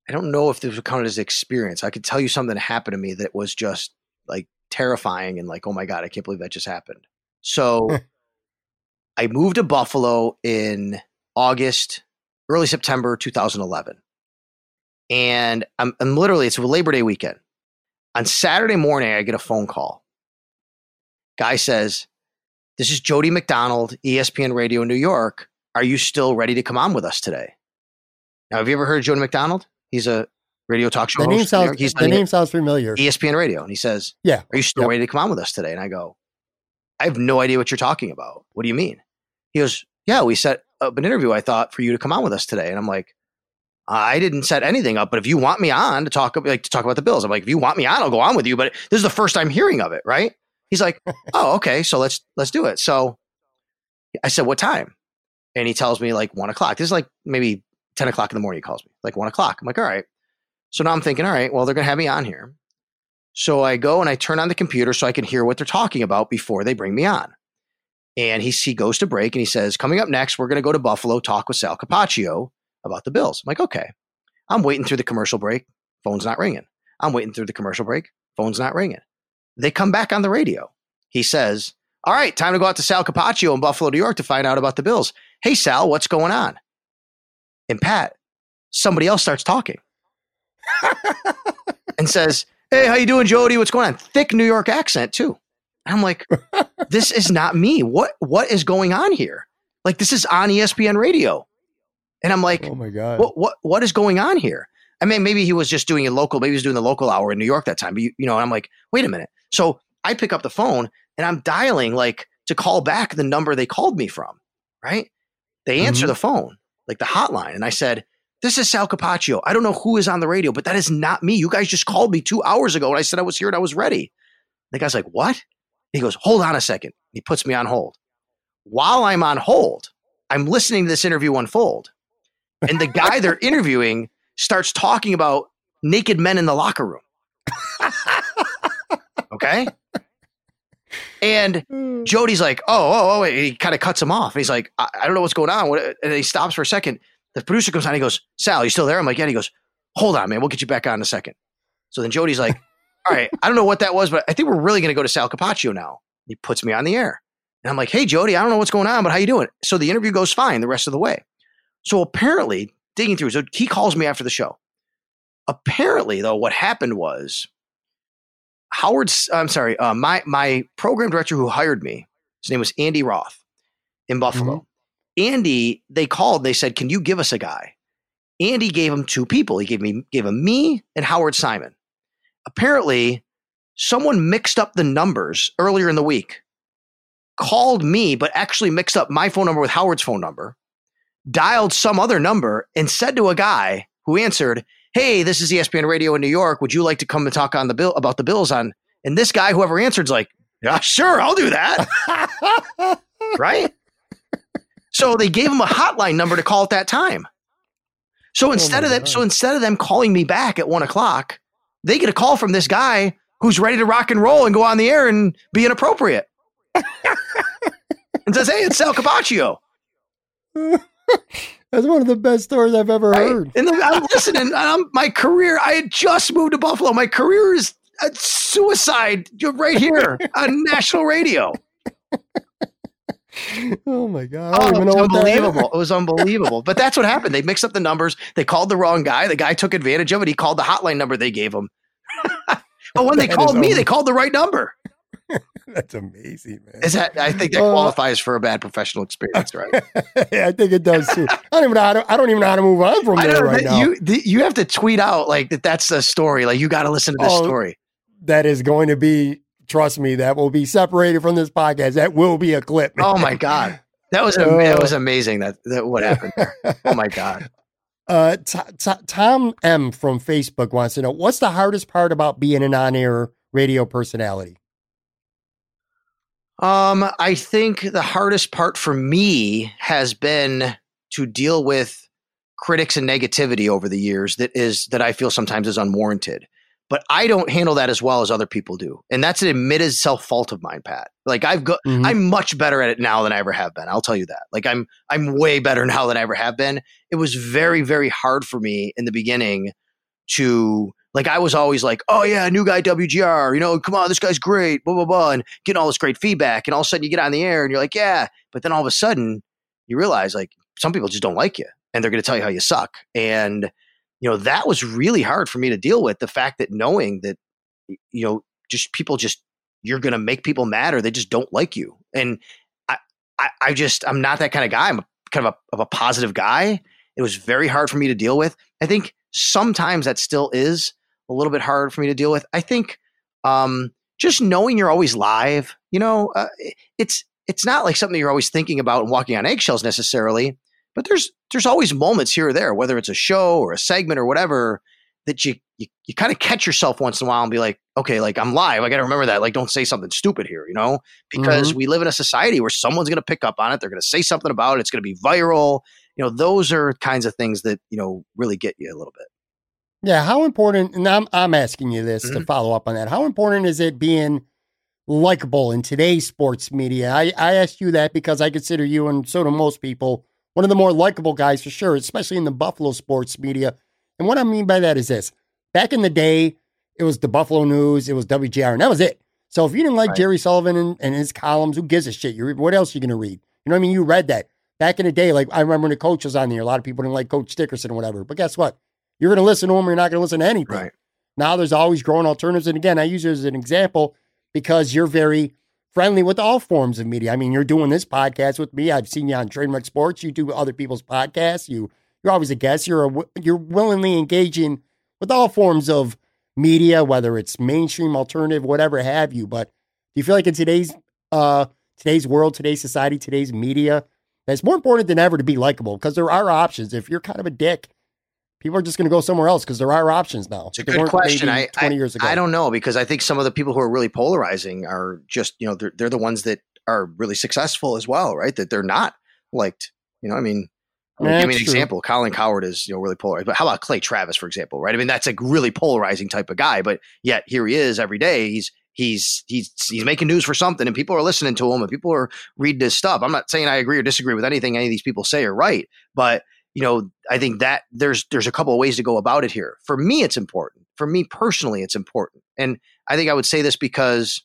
S4: I don't know if this would count as experience. I could tell you something that happened to me that was just like terrifying and like, oh my God, I can't believe that just happened. So (laughs) I moved to Buffalo in August, early September 2011. And I'm, I'm literally, it's a Labor Day weekend. On Saturday morning, I get a phone call. Guy says, This is Jody McDonald, ESPN Radio New York. Are you still ready to come on with us today? Now, have you ever heard of Jody McDonald? He's a radio talk show
S3: The name
S4: host.
S3: sounds
S4: He's
S3: the name sounds familiar.
S4: ESPN Radio. And he says,
S3: Yeah.
S4: Are you still
S3: Yep.
S4: ready to come on with us today? And I go, I have no idea what you're talking about. What do you mean? He goes, Yeah, we set up an interview, I thought, for you to come on with us today. And I'm like, I didn't set anything up, but if you want me on to talk like to talk about the Bills, I'm like, if you want me on, I'll go on with you. But this is the first time hearing of it, right? He's like, (laughs) Oh, okay, so let's let's do it. So I said, What time? And he tells me like one o'clock. This is like maybe 10 o'clock in the morning, he calls me, like one o'clock. I'm like, all right. So now I'm thinking, all right, well, they're gonna have me on here. So I go and I turn on the computer so I can hear what they're talking about before they bring me on. And he, he goes to break and he says, Coming up next, we're going to go to Buffalo, talk with Sal Capaccio about the Bills. I'm like, Okay. I'm waiting through the commercial break. Phone's not ringing. I'm waiting through the commercial break. Phone's not ringing. They come back on the radio. He says, All right, time to go out to Sal Capaccio in Buffalo, New York to find out about the Bills. Hey, Sal, what's going on? And Pat, somebody else starts talking (laughs) and says, Hey, how you doing, Jody? What's going on? Thick New York accent too. And I'm like, (laughs) this is not me. What what is going on here? Like this is on ESPN radio. And I'm like,
S3: Oh my god.
S4: what what what is going on here? I mean, maybe he was just doing a local, maybe he was doing the local hour in New York that time. But you, you know, and I'm like, wait a minute. So I pick up the phone and I'm dialing like to call back the number they called me from, right? They answer
S3: Mhm.
S4: the phone, like the hotline. And I said, This is Sal Capaccio. I don't know who is on the radio, but that is not me. You guys just called me two hours ago and I said I was here and I was ready. The guy's like, What? He goes, Hold on a second. He puts me on hold. While I'm on hold, I'm listening to this interview unfold. And the guy they're interviewing starts talking about naked men in the locker room. okay. And hmm. Jody's like, oh, oh, oh, wait. He kind of cuts him off. He's like, I, I don't know what's going on. What? And he stops for a second. The producer comes on. He goes, Sal, you still there? I'm like, yeah. And he goes, hold on, man. We'll get you back on in a second. So then Jody's like, all right, I don't know what that was, but I think we're really going to go to Sal Capaccio now. He puts me on the air. And I'm like, hey, Jody, I don't know what's going on, but how you doing? So the interview goes fine the rest of the way. So apparently, digging through, so he calls me after the show. Apparently, though, what happened was Howard's, I'm sorry, uh, my, my program director who hired me, his name was Andy Roth in Buffalo. Andy, they called, they said, can you give us a guy? Andy gave him two people. He gave me, gave him me and Howard Simon. Apparently, someone mixed up the numbers earlier in the week, called me, but actually mixed up my phone number with Howard's phone number, dialed some other number, and said to a guy who answered, Hey, this is ESPN Radio in New York. Would you like to come and talk on the bill about the bills on? And this guy, whoever answered's like, Yeah, sure, I'll do that. (laughs) right? So they gave him a hotline number to call at that time. So oh instead
S3: my
S4: of them,
S3: God.
S4: so instead of them calling me back at one o'clock, they get a call from this guy who's ready to rock and roll and go on the air and be inappropriate. (laughs) and says, "Hey, it's Sal Capaccio." (laughs) (laughs)
S3: That's one of the best stories I've ever heard.
S4: And I'm listening. I'm, my career, I had just moved to Buffalo. My career is a suicide right here (laughs) on national radio.
S3: Oh my god.
S4: Oh, it was
S3: know what that is.
S4: unbelievable. It was unbelievable. But that's what happened. They mixed up the numbers. They called the wrong guy. The guy took advantage of it. He called the hotline number they gave him. (laughs) but when they called me, they called the right number. (laughs)
S3: That's amazing, man.
S4: Is that? I think that
S3: Uh,
S4: qualifies for a bad professional experience, right? (laughs)
S3: I think it does too. I don't even know how to, I don't even know how to move on from there right now.
S4: you you have to tweet out like that. That's the story. Like you got to listen to this
S3: Oh,
S4: story.
S3: that is going to be, trust me, that will be separated from this podcast. That will be a clip.
S4: Oh my god, that was a,
S3: Oh.
S4: that was amazing. That, that what happened. There. Oh my god. (laughs)
S3: Uh, T- T- Tom M from Facebook wants to know what's the hardest part about being an on-air radio personality.
S4: Um, I think the hardest part for me has been to deal with critics and negativity over the years that is that I feel sometimes is unwarranted. but I don't handle that as well as other people do. And that's an admitted self fault of mine, Pat. Like I've got,
S3: Mhm.
S4: I'm much better at it now than I ever have been. I'll tell you that. Like I'm, I'm way better now than I ever have been. It was very, very hard for me in the beginning to, like, I was always like, oh yeah, new guy WGR, you know, come on, this guy's great, blah, blah, blah, and getting all this great feedback. And all of a sudden you get on the air and you're like, yeah. But then all of a sudden you realize like some people just don't like you and they're going to tell you how you suck. And, you know, that was really hard for me to deal with the fact that knowing that, you know, just people just, you're going to make people mad or they just don't like you. And I, I, I just, I'm not that kind of guy. I'm kind of a, of a positive guy. It was very hard for me to deal with. I think sometimes that still is a little bit hard for me to deal with. I think, um, just knowing you're always live, you know, uh, it's, it's not like something you're always thinking about and walking on eggshells necessarily, but there's there's always moments here or there, whether it's a show or a segment or whatever, that you you, you kind of catch yourself once in a while and be like, okay, like I'm live. I got to remember that. Like, don't say something stupid here, you know, because we live in a society where someone's going to pick up on it. They're going to say something about it. It's going to be viral. You know, those are kinds of things that you know really get you a little bit.
S3: Yeah, how important? And I'm I'm asking you this to
S4: Mhm.
S3: follow up on that. How important is it being likable in today's sports media? I I asked you that because I consider you, and so do most people, one of the more likable guys for sure, especially in the Buffalo sports media. And what I mean by that is this: back in the day, it was the Buffalo News, it was WGR, and that was it. So if you didn't like
S4: Right.
S3: Jerry Sullivan and, and his columns, who gives a shit? You what else are you going to read? You know what I mean? You read that back in the day. Like I remember when the coach was on there, a lot of people didn't like Coach Dickerson or whatever. But guess what? You're going to listen to them, Or you're not going to listen to anything.
S4: Right.
S3: Now there's always growing alternatives. And again, I use it as an example because you're very friendly with all forms of media. I mean, you're doing this podcast with me. I've seen you on Trademark Sports. You do other people's podcasts. You you're always a guest. You're a, you're willingly engaging with all forms of media, whether it's mainstream, alternative, whatever have you. But do you feel like in today's uh today's world, today's society, today's media, that it's more important than ever to be likable because there are options. If you're kind of a dick, people are just going to go somewhere else because there are options now.
S4: It's a
S3: There
S4: good question. I,
S3: 20
S4: I,
S3: years ago.
S4: I don't know because I think some of the people who are really polarizing are just, you know, they're, they're the ones that are really successful as well, right? That they're not liked. You know, I mean,
S3: Yeah,
S4: give me an
S3: true.
S4: example. Colin Cowherd is, you know, really polarized. But how about Clay Travis, for example, right? I mean, that's a really polarizing type of guy, but yet here he is every day. He's he's he's he's making news for something and people are listening to him and people are reading his stuff. I'm not saying I agree or disagree with anything any of these people say or write, but you know, I think that there's there's a couple of ways to go about it here. For me, it's important. For me personally, it's important. And I think I would say this because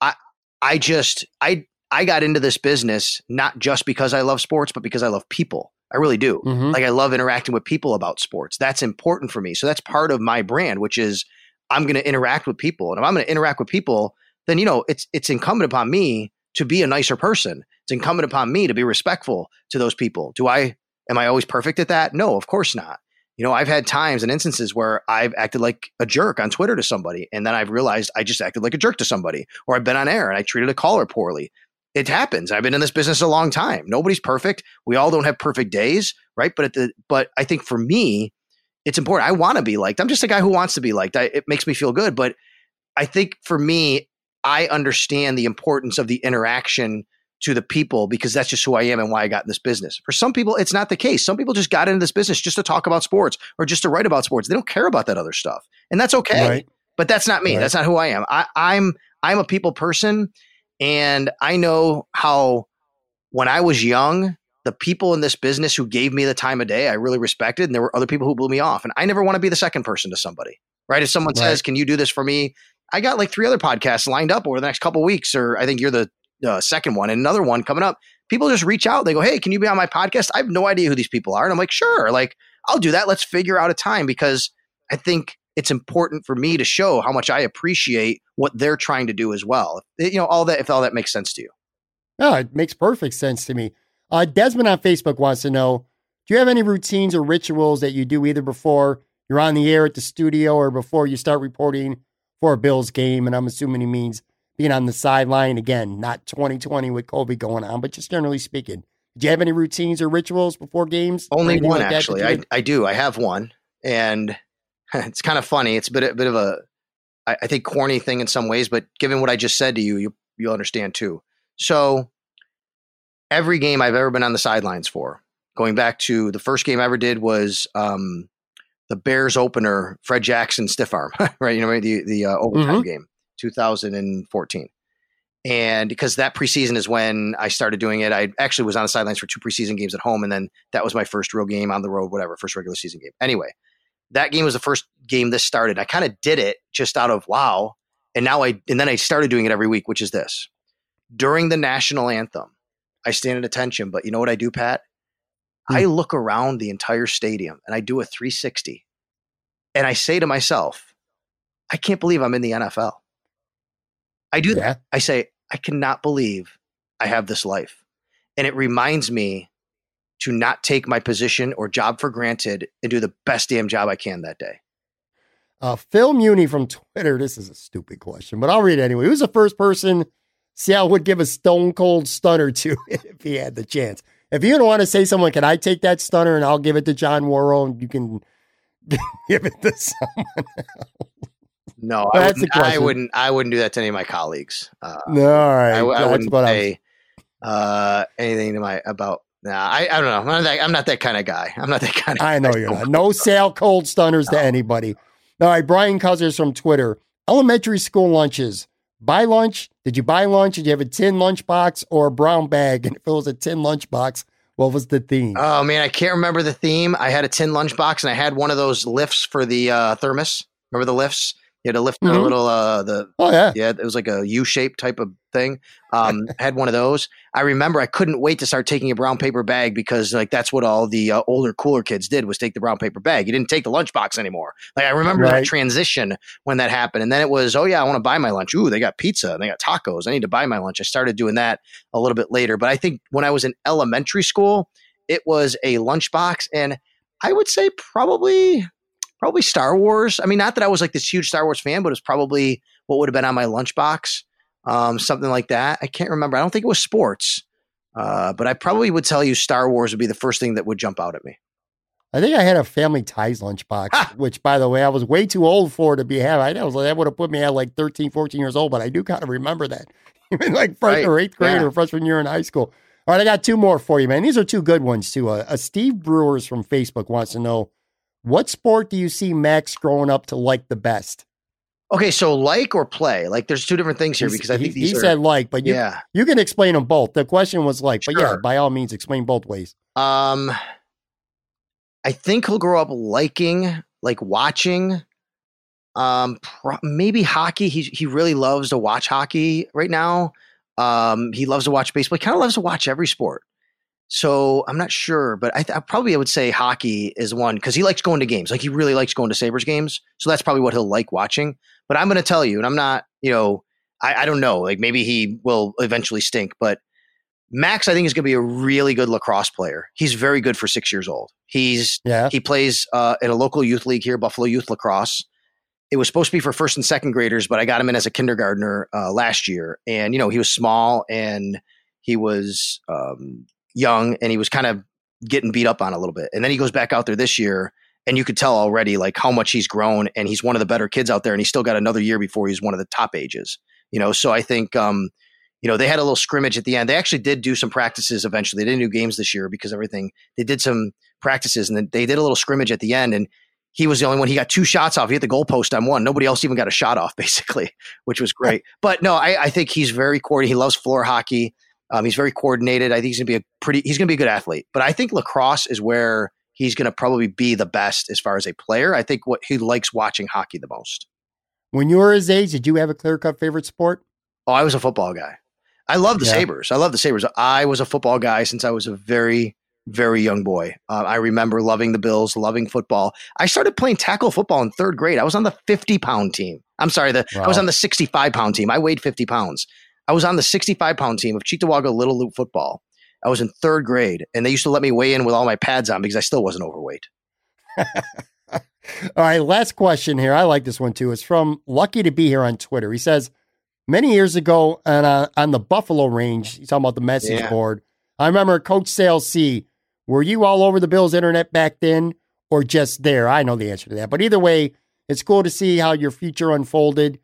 S4: I I just I I got into this business not just because I love sports, but because I love people. I really do.
S3: Mhm.
S4: Like I love interacting with people about sports. That's important for me. So that's part of my brand, which is I'm going to interact with people. And if I'm going to interact with people, then you know, it's it's incumbent upon me to be a nicer person. It's incumbent upon me to be respectful to those people. Do I am I always perfect at that? No, of course not. You know, I've had times and instances where I've acted like a jerk on Twitter to somebody, and then I've realized I just acted like a jerk to somebody, or I've been on air and I treated a caller poorly. It happens. I've been in this business a long time. Nobody's perfect. We all don't have perfect days, right? But at the but I think for me, it's important. I want to be liked. I'm just a guy who wants to be liked. I, it makes me feel good. But I think for me, I understand the importance of the interaction to the people because that's just who I am and why I got in this business. For some people, it's not the case. Some people just got into this business just to talk about sports or just to write about sports. They don't care about that other stuff, and that's okay.
S3: Right.
S4: But that's not me.
S3: Right.
S4: That's not who I am. I, I'm I'm a people person, and I know how when I was young, the people in this business who gave me the time of day, I really respected, and there were other people who blew me off. And I never want to be the second person to somebody, right? If someone
S3: Right.
S4: says, "Can you do this for me?" I got like three other podcasts lined up over the next couple weeks, or I think you're the uh, second one, and another one coming up. People just reach out. They go, "Hey, can you be on my podcast?" I have no idea who these people are, and I'm like, "Sure." Like, I'll do that. Let's figure out a time because I think it's important for me to show how much I appreciate what they're trying to do as well. You know, all that if all that makes sense to you.
S3: No, it makes perfect sense to me. Uh, Desmond on Facebook wants to know Do you have any routines or rituals that you do either before you're on the air at the studio or before you start reporting for a Bills game? And I'm assuming he means being on the sideline. Again, not 2020 with COVID going on, but just generally speaking. Do you have any routines or rituals before games?
S4: Only one
S3: like
S4: actually. I,
S3: do?
S4: I do. I have one, and (laughs) it's kind of funny. It's a bit, a bit of a, I, I think, corny thing in some ways, but given what I just said to you, you you'll understand too. So, every game I've ever been on the sidelines for, going back to the first game I ever did was um, the Bears opener, Fred Jackson stiff arm, (laughs) right? You know, the the uh, overtime
S3: Mhm.
S4: game, 2014. And because that preseason is when I started doing it, I actually was on the sidelines for two preseason games at home, and then that was my first real game on the road, whatever, first regular season game. Anyway, that game was the first game this started. I kind of did it just out of wow, and now I and then I started doing it every week, which is this: during the national anthem, I stand at attention, but you know what I do, Pat?
S3: Hmm.
S4: I look around the entire stadium and I do a 360, and I say to myself, I can't believe I'm in the NFL. I do that. I say, I cannot believe I have this life. And it reminds me to not take my position or job for granted and do the best damn job I can that day.
S3: Uh, Phil Muni from Twitter. This is a stupid question, but I'll read it anyway. Who's the first person Seattle would give a stone cold stunner to (laughs) if he had the chance? If you don't want to say someone, can I take that stunner and I'll give it to John Worrell and you can (laughs) give it to someone?
S4: No, I wouldn't, I wouldn't. I wouldn't do that to any of my colleagues. Uh,
S3: No, all right.
S4: I, I wouldn't
S3: what I was-
S4: say uh, anything to my about. Nah, I, I don't know. I'm not, that, I'm not that kind of guy. I'm not that kind of.
S3: I know you're not. (laughs) No sale cold stunners to anybody. All right, Brian Cousins from Twitter. Elementary school lunches. Buy lunch. Did you buy lunch? Did you have a tin lunchbox or a brown bag? (laughs) And if it was a tin lunchbox, what was the theme?
S4: Oh man, I can't remember the theme. I had a tin lunchbox and I had one of those lifts for the uh, thermos. Remember the lifts? You had to lift the
S3: Mhm.
S4: little uh, the
S3: oh yeah.
S4: yeah, it was like a U shaped type of thing. Um, I (laughs) had one of those. I remember I couldn't wait to start taking a brown paper bag because like that's what all the uh, older, cooler kids did was take the brown paper bag. You didn't take the lunchbox anymore. Like I remember
S3: Right.
S4: that transition when that happened, and then it was oh yeah, I want to buy my lunch. Ooh, they got pizza and they got tacos. I need to buy my lunch. I started doing that a little bit later, but I think when I was in elementary school, it was a lunchbox, and I would say probably probably Star Wars. I mean, not that I was like this huge Star Wars fan, but it was probably what would have been on my lunchbox, um, something like that. I can't remember. I don't think it was sports, uh, but I probably would tell you Star Wars would be the first thing that would jump out at me.
S3: I think I had a family ties lunchbox, which by the way, I was way too old for to be having. I was like, that would have put me at like 13, 14 years old, but I do kind of remember that. (laughs) Even like first
S4: Right.
S3: or eighth grade
S4: Yeah.
S3: or freshman year in high school. All right, I got two more for you, man. These are two good ones too. Uh, uh, Steve Brewers from Facebook wants to know what sport do you see Max growing up to like the best?
S4: Okay, so like or play, like there's two different things here
S3: He's-
S4: because I think
S3: he,
S4: these
S3: he
S4: are
S3: said like, but you
S4: yeah.
S3: you can explain them both. The question was like, but yeah, by all means, explain both ways.
S4: Um, I think he'll grow up liking, like watching, um, pro- maybe hockey. He he really loves to watch hockey right now. Um, he loves to watch baseball. He kind of loves to watch every sport. So I'm not sure, but I, th- I probably would say hockey is one because he likes going to games. Like he really likes going to Sabres games. So that's probably what he'll like watching. But I'm going to tell you, and I'm not, you know, I, I don't know. Like maybe he will eventually stink, but Max, I think, is going to be a really good lacrosse player. He's very good for six years old. He's
S3: Yeah.
S4: he plays uh, in a local youth league here, Buffalo Youth Lacrosse. It was supposed to be for first and second graders, but I got him in as a kindergartner uh, last year, and you know he was small and he was um, young, and he was kind of getting beat up on a little bit. And then he goes back out there this year, and you could tell already like how much he's grown, and he's one of the better kids out there, and he's still got another year before he's one of the top ages. You know, so I think um, you know, they had a little scrimmage at the end. They actually did do some practices eventually. They didn't do games this year because everything. They did some practices and then they did a little scrimmage at the end. And he was the only one. He got two shots off. He hit the goalpost on one. Nobody else even got a shot off, (laughs) basically, which was great. but no, I, I think he's very coordinated. He loves floor hockey. Um, he's very coordinated. I think he's gonna be a pretty. He's gonna be a good athlete. But I think lacrosse is where he's gonna probably be the best as far as a player. I think what he likes watching hockey the most.
S3: When you were his age, did you have a clear cut favorite sport?
S4: Oh, I was a football guy. I love the
S3: Yeah.
S4: Sabres. I love the Sabres. I was a football guy since I was a very, very young boy. Uh, I remember loving the Bills, loving football. I started playing tackle football in third grade. I was on the 50 pound team. I'm sorry, the, I was on the 65 pound team. I weighed 50 pounds. I was on the 65 pound team of Cheektowaga Little Loop football. I was in third grade, and they used to let me weigh in with all my pads on because I still wasn't overweight. (laughs)
S3: All right, last question here. I like this one too. It's from Lucky to Be Here on Twitter. He says, Many years ago on, uh, on the Buffalo range, he's talking about the message
S4: Yeah.
S3: board. I remember Coach Sal C. Were you all over the Bills internet back then or just there? I know the answer to that. But either way, it's cool to see how your future unfolded.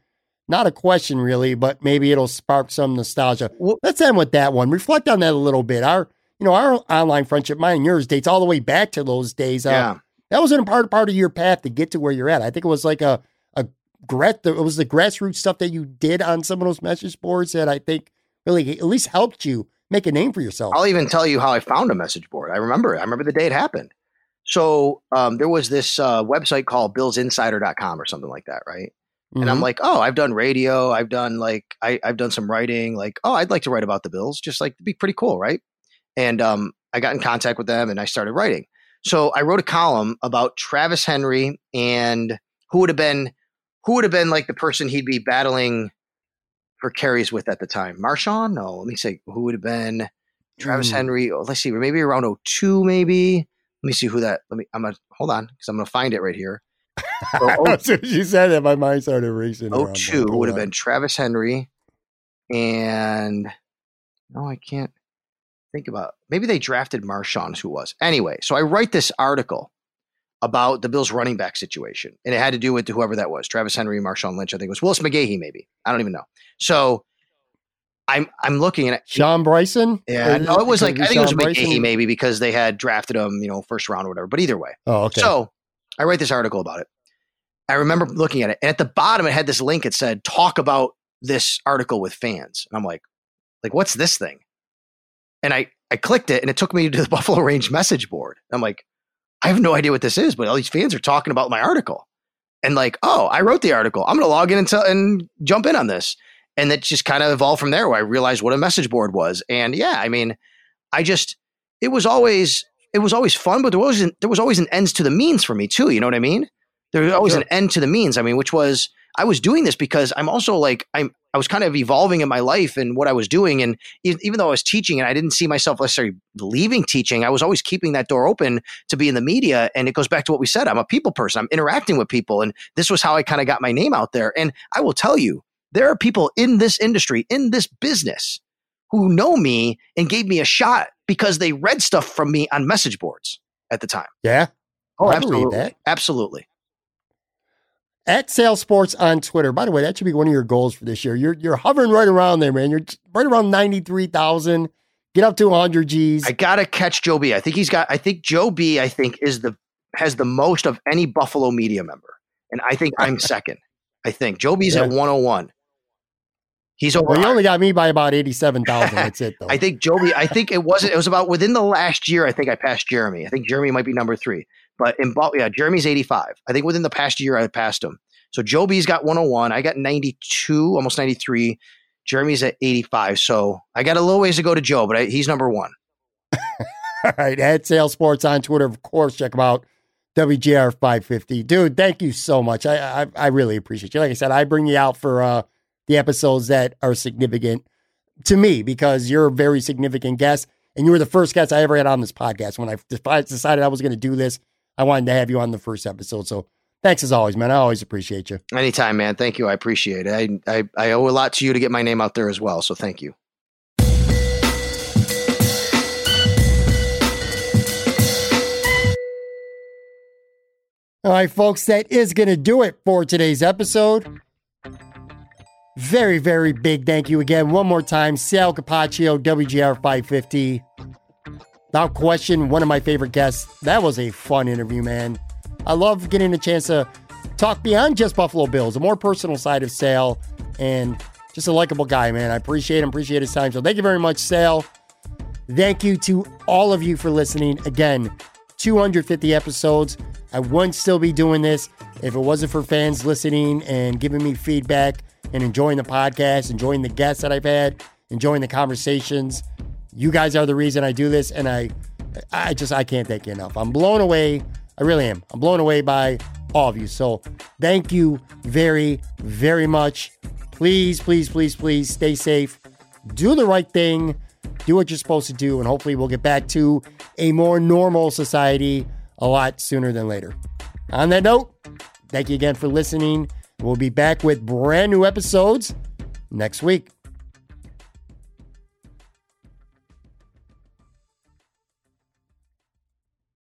S3: Not a question really, but maybe it'll spark some nostalgia.
S4: Wh-
S3: Let's end with that one. Reflect on that a little bit. Our, you know, our online friendship, mine and yours, dates all the way back to those days. Uh,
S4: yeah.
S3: that was an important part part of your path to get to where you're at. I think it was like a a grat it was the grassroots stuff that you did on some of those message boards that I think really at least helped you make a name for yourself.
S4: I'll even tell you how I found a message board. I remember it. I remember the day it happened. So um, there was this uh, website called billsinsider.com or something like that, right? And I'm
S3: Mhm.
S4: like, oh, I've done radio. I've done like, I, I've done some writing. Like, oh, I'd like to write about the Bills. Just like, it'd be pretty cool, right? And um, I got in contact with them and I started writing. So I wrote a column about Travis Henry and who would have been, who would have been like the person he'd be battling for carries with at the time. Marshawn? No, let me say, who would have been Travis
S3: Mm.
S4: Henry? Oh, let's see, maybe around 02, maybe. Let me see who that. Let me. I'm gonna hold on because I'm gonna find it right here. So, (laughs) oh,
S3: as soon as you said that, my mind started racing. Oh, around.
S4: 02
S3: Go
S4: would have been Travis Henry, and no, I can't think about. Maybe they drafted Marshawn, who was. Anyway, so I write this article about the Bills running back situation, and it had to do with whoever that was, Travis Henry, Marshawn Lynch. I think it was Willis McGahee, maybe. I don't even know. So I'm I'm looking at
S3: Shawn Bryson.
S4: yeah, no, it was like I think it was
S3: Sean
S4: McGahee
S3: Bryson?
S4: maybe because they had drafted him, you know, first round or whatever. But either way,
S3: Oh, okay.
S4: so I write this article about it. I remember looking at it, and at the bottom it had this link. It said, "Talk about this article with fans." And I'm like, "Like, what's this thing?" And I I clicked it, and it took me to the (laughs) Buffalo Range message board. I'm like, I have no idea what this is, but all these fans are talking about my article, and like, oh, I wrote the article. I'm to log in and, tell and jump in on this, and it just kind of evolved from there. Where I realized what a message board was, and yeah, I mean, I just it was always it was always fun, but there wasn't there was always an ends to the means for me too. You know what I mean? There was always
S3: Sure.
S4: an end to the means. I mean, which was I was doing this because I'm also like I'm I was kind of evolving in my life and what I was doing, and even though I was teaching and I didn't see myself necessarily leaving teaching, I was always keeping that door open to be in the media. And it goes back to what we said: I'm a people person. I'm interacting with people, and this was how I kind of got my name out there. And I will tell you, there are people in this industry, in this business, who know me and gave me a shot because they read stuff from me on message boards at the time.
S3: yeah.
S4: Oh, absolutely.
S3: that.
S4: Absolutely.
S3: At SalSports on Twitter. By the way, that should be one of your goals for this year. You're you're hovering right around there, man. You're right around ninety three thousand. Get up to hundred G's.
S4: I gotta catch Joe B. I think he's got I think Joe B, I think, is the has the most of any Buffalo media member. And I think I'm (laughs) second. I think. Joe B's at 101. He's over.
S3: well, you only got me by about eighty seven thousand. (laughs) That's it, though.
S4: I think Joby, I think it wasn't, it was about within the last year, I think I passed Jeremy. I think Jeremy might be number three. But in yeah, Jeremy's 85. I think within the past year, I passed him. So Joby's got 101. I got 92, almost 93. Jeremy's at 85. So I got a little ways to go to Joe, but I, he's number one. (laughs)
S3: All right, at SalSports on Twitter, of course. Check them out. WGR five fifty, dude. Thank you so much. I, I I really appreciate you. Like I said, I bring you out for uh the episodes that are significant to me because you're a very significant guest, and you were the first guest I ever had on this podcast. When I decided I was going to do this, I wanted to have you on the first episode. So thanks as always, man. I always appreciate you.
S4: Anytime, man. Thank you. I appreciate it. I, I, I owe a lot to you to get my name out there as well. So thank you.
S3: All right, folks, that is going to do it for today's episode. Very, very big thank you again. One more time, Sal Capaccio, WGR 550. Without question, one of my favorite guests. That was a fun interview, man. I love getting a chance to talk beyond just Buffalo Bills, a more personal side of Sal, and just a likable guy, man. I appreciate him, appreciate his time. So thank you very much, Sal. Thank you to all of you for listening. Again, 250 episodes. I wouldn't still be doing this if it wasn't for fans listening and giving me feedback and enjoying the podcast, enjoying the guests that I've had, enjoying the conversations. You guys are the reason I do this, and I, I just I can't thank you enough. I'm blown away. I really am. I'm blown away by all of you. So thank you very, very much. Please, please, please, please stay safe. Do the right thing. Do what you're supposed to do, and hopefully we'll get back to a more normal society a lot sooner than later. On that note, thank you again for listening. We'll be back with brand new episodes next week.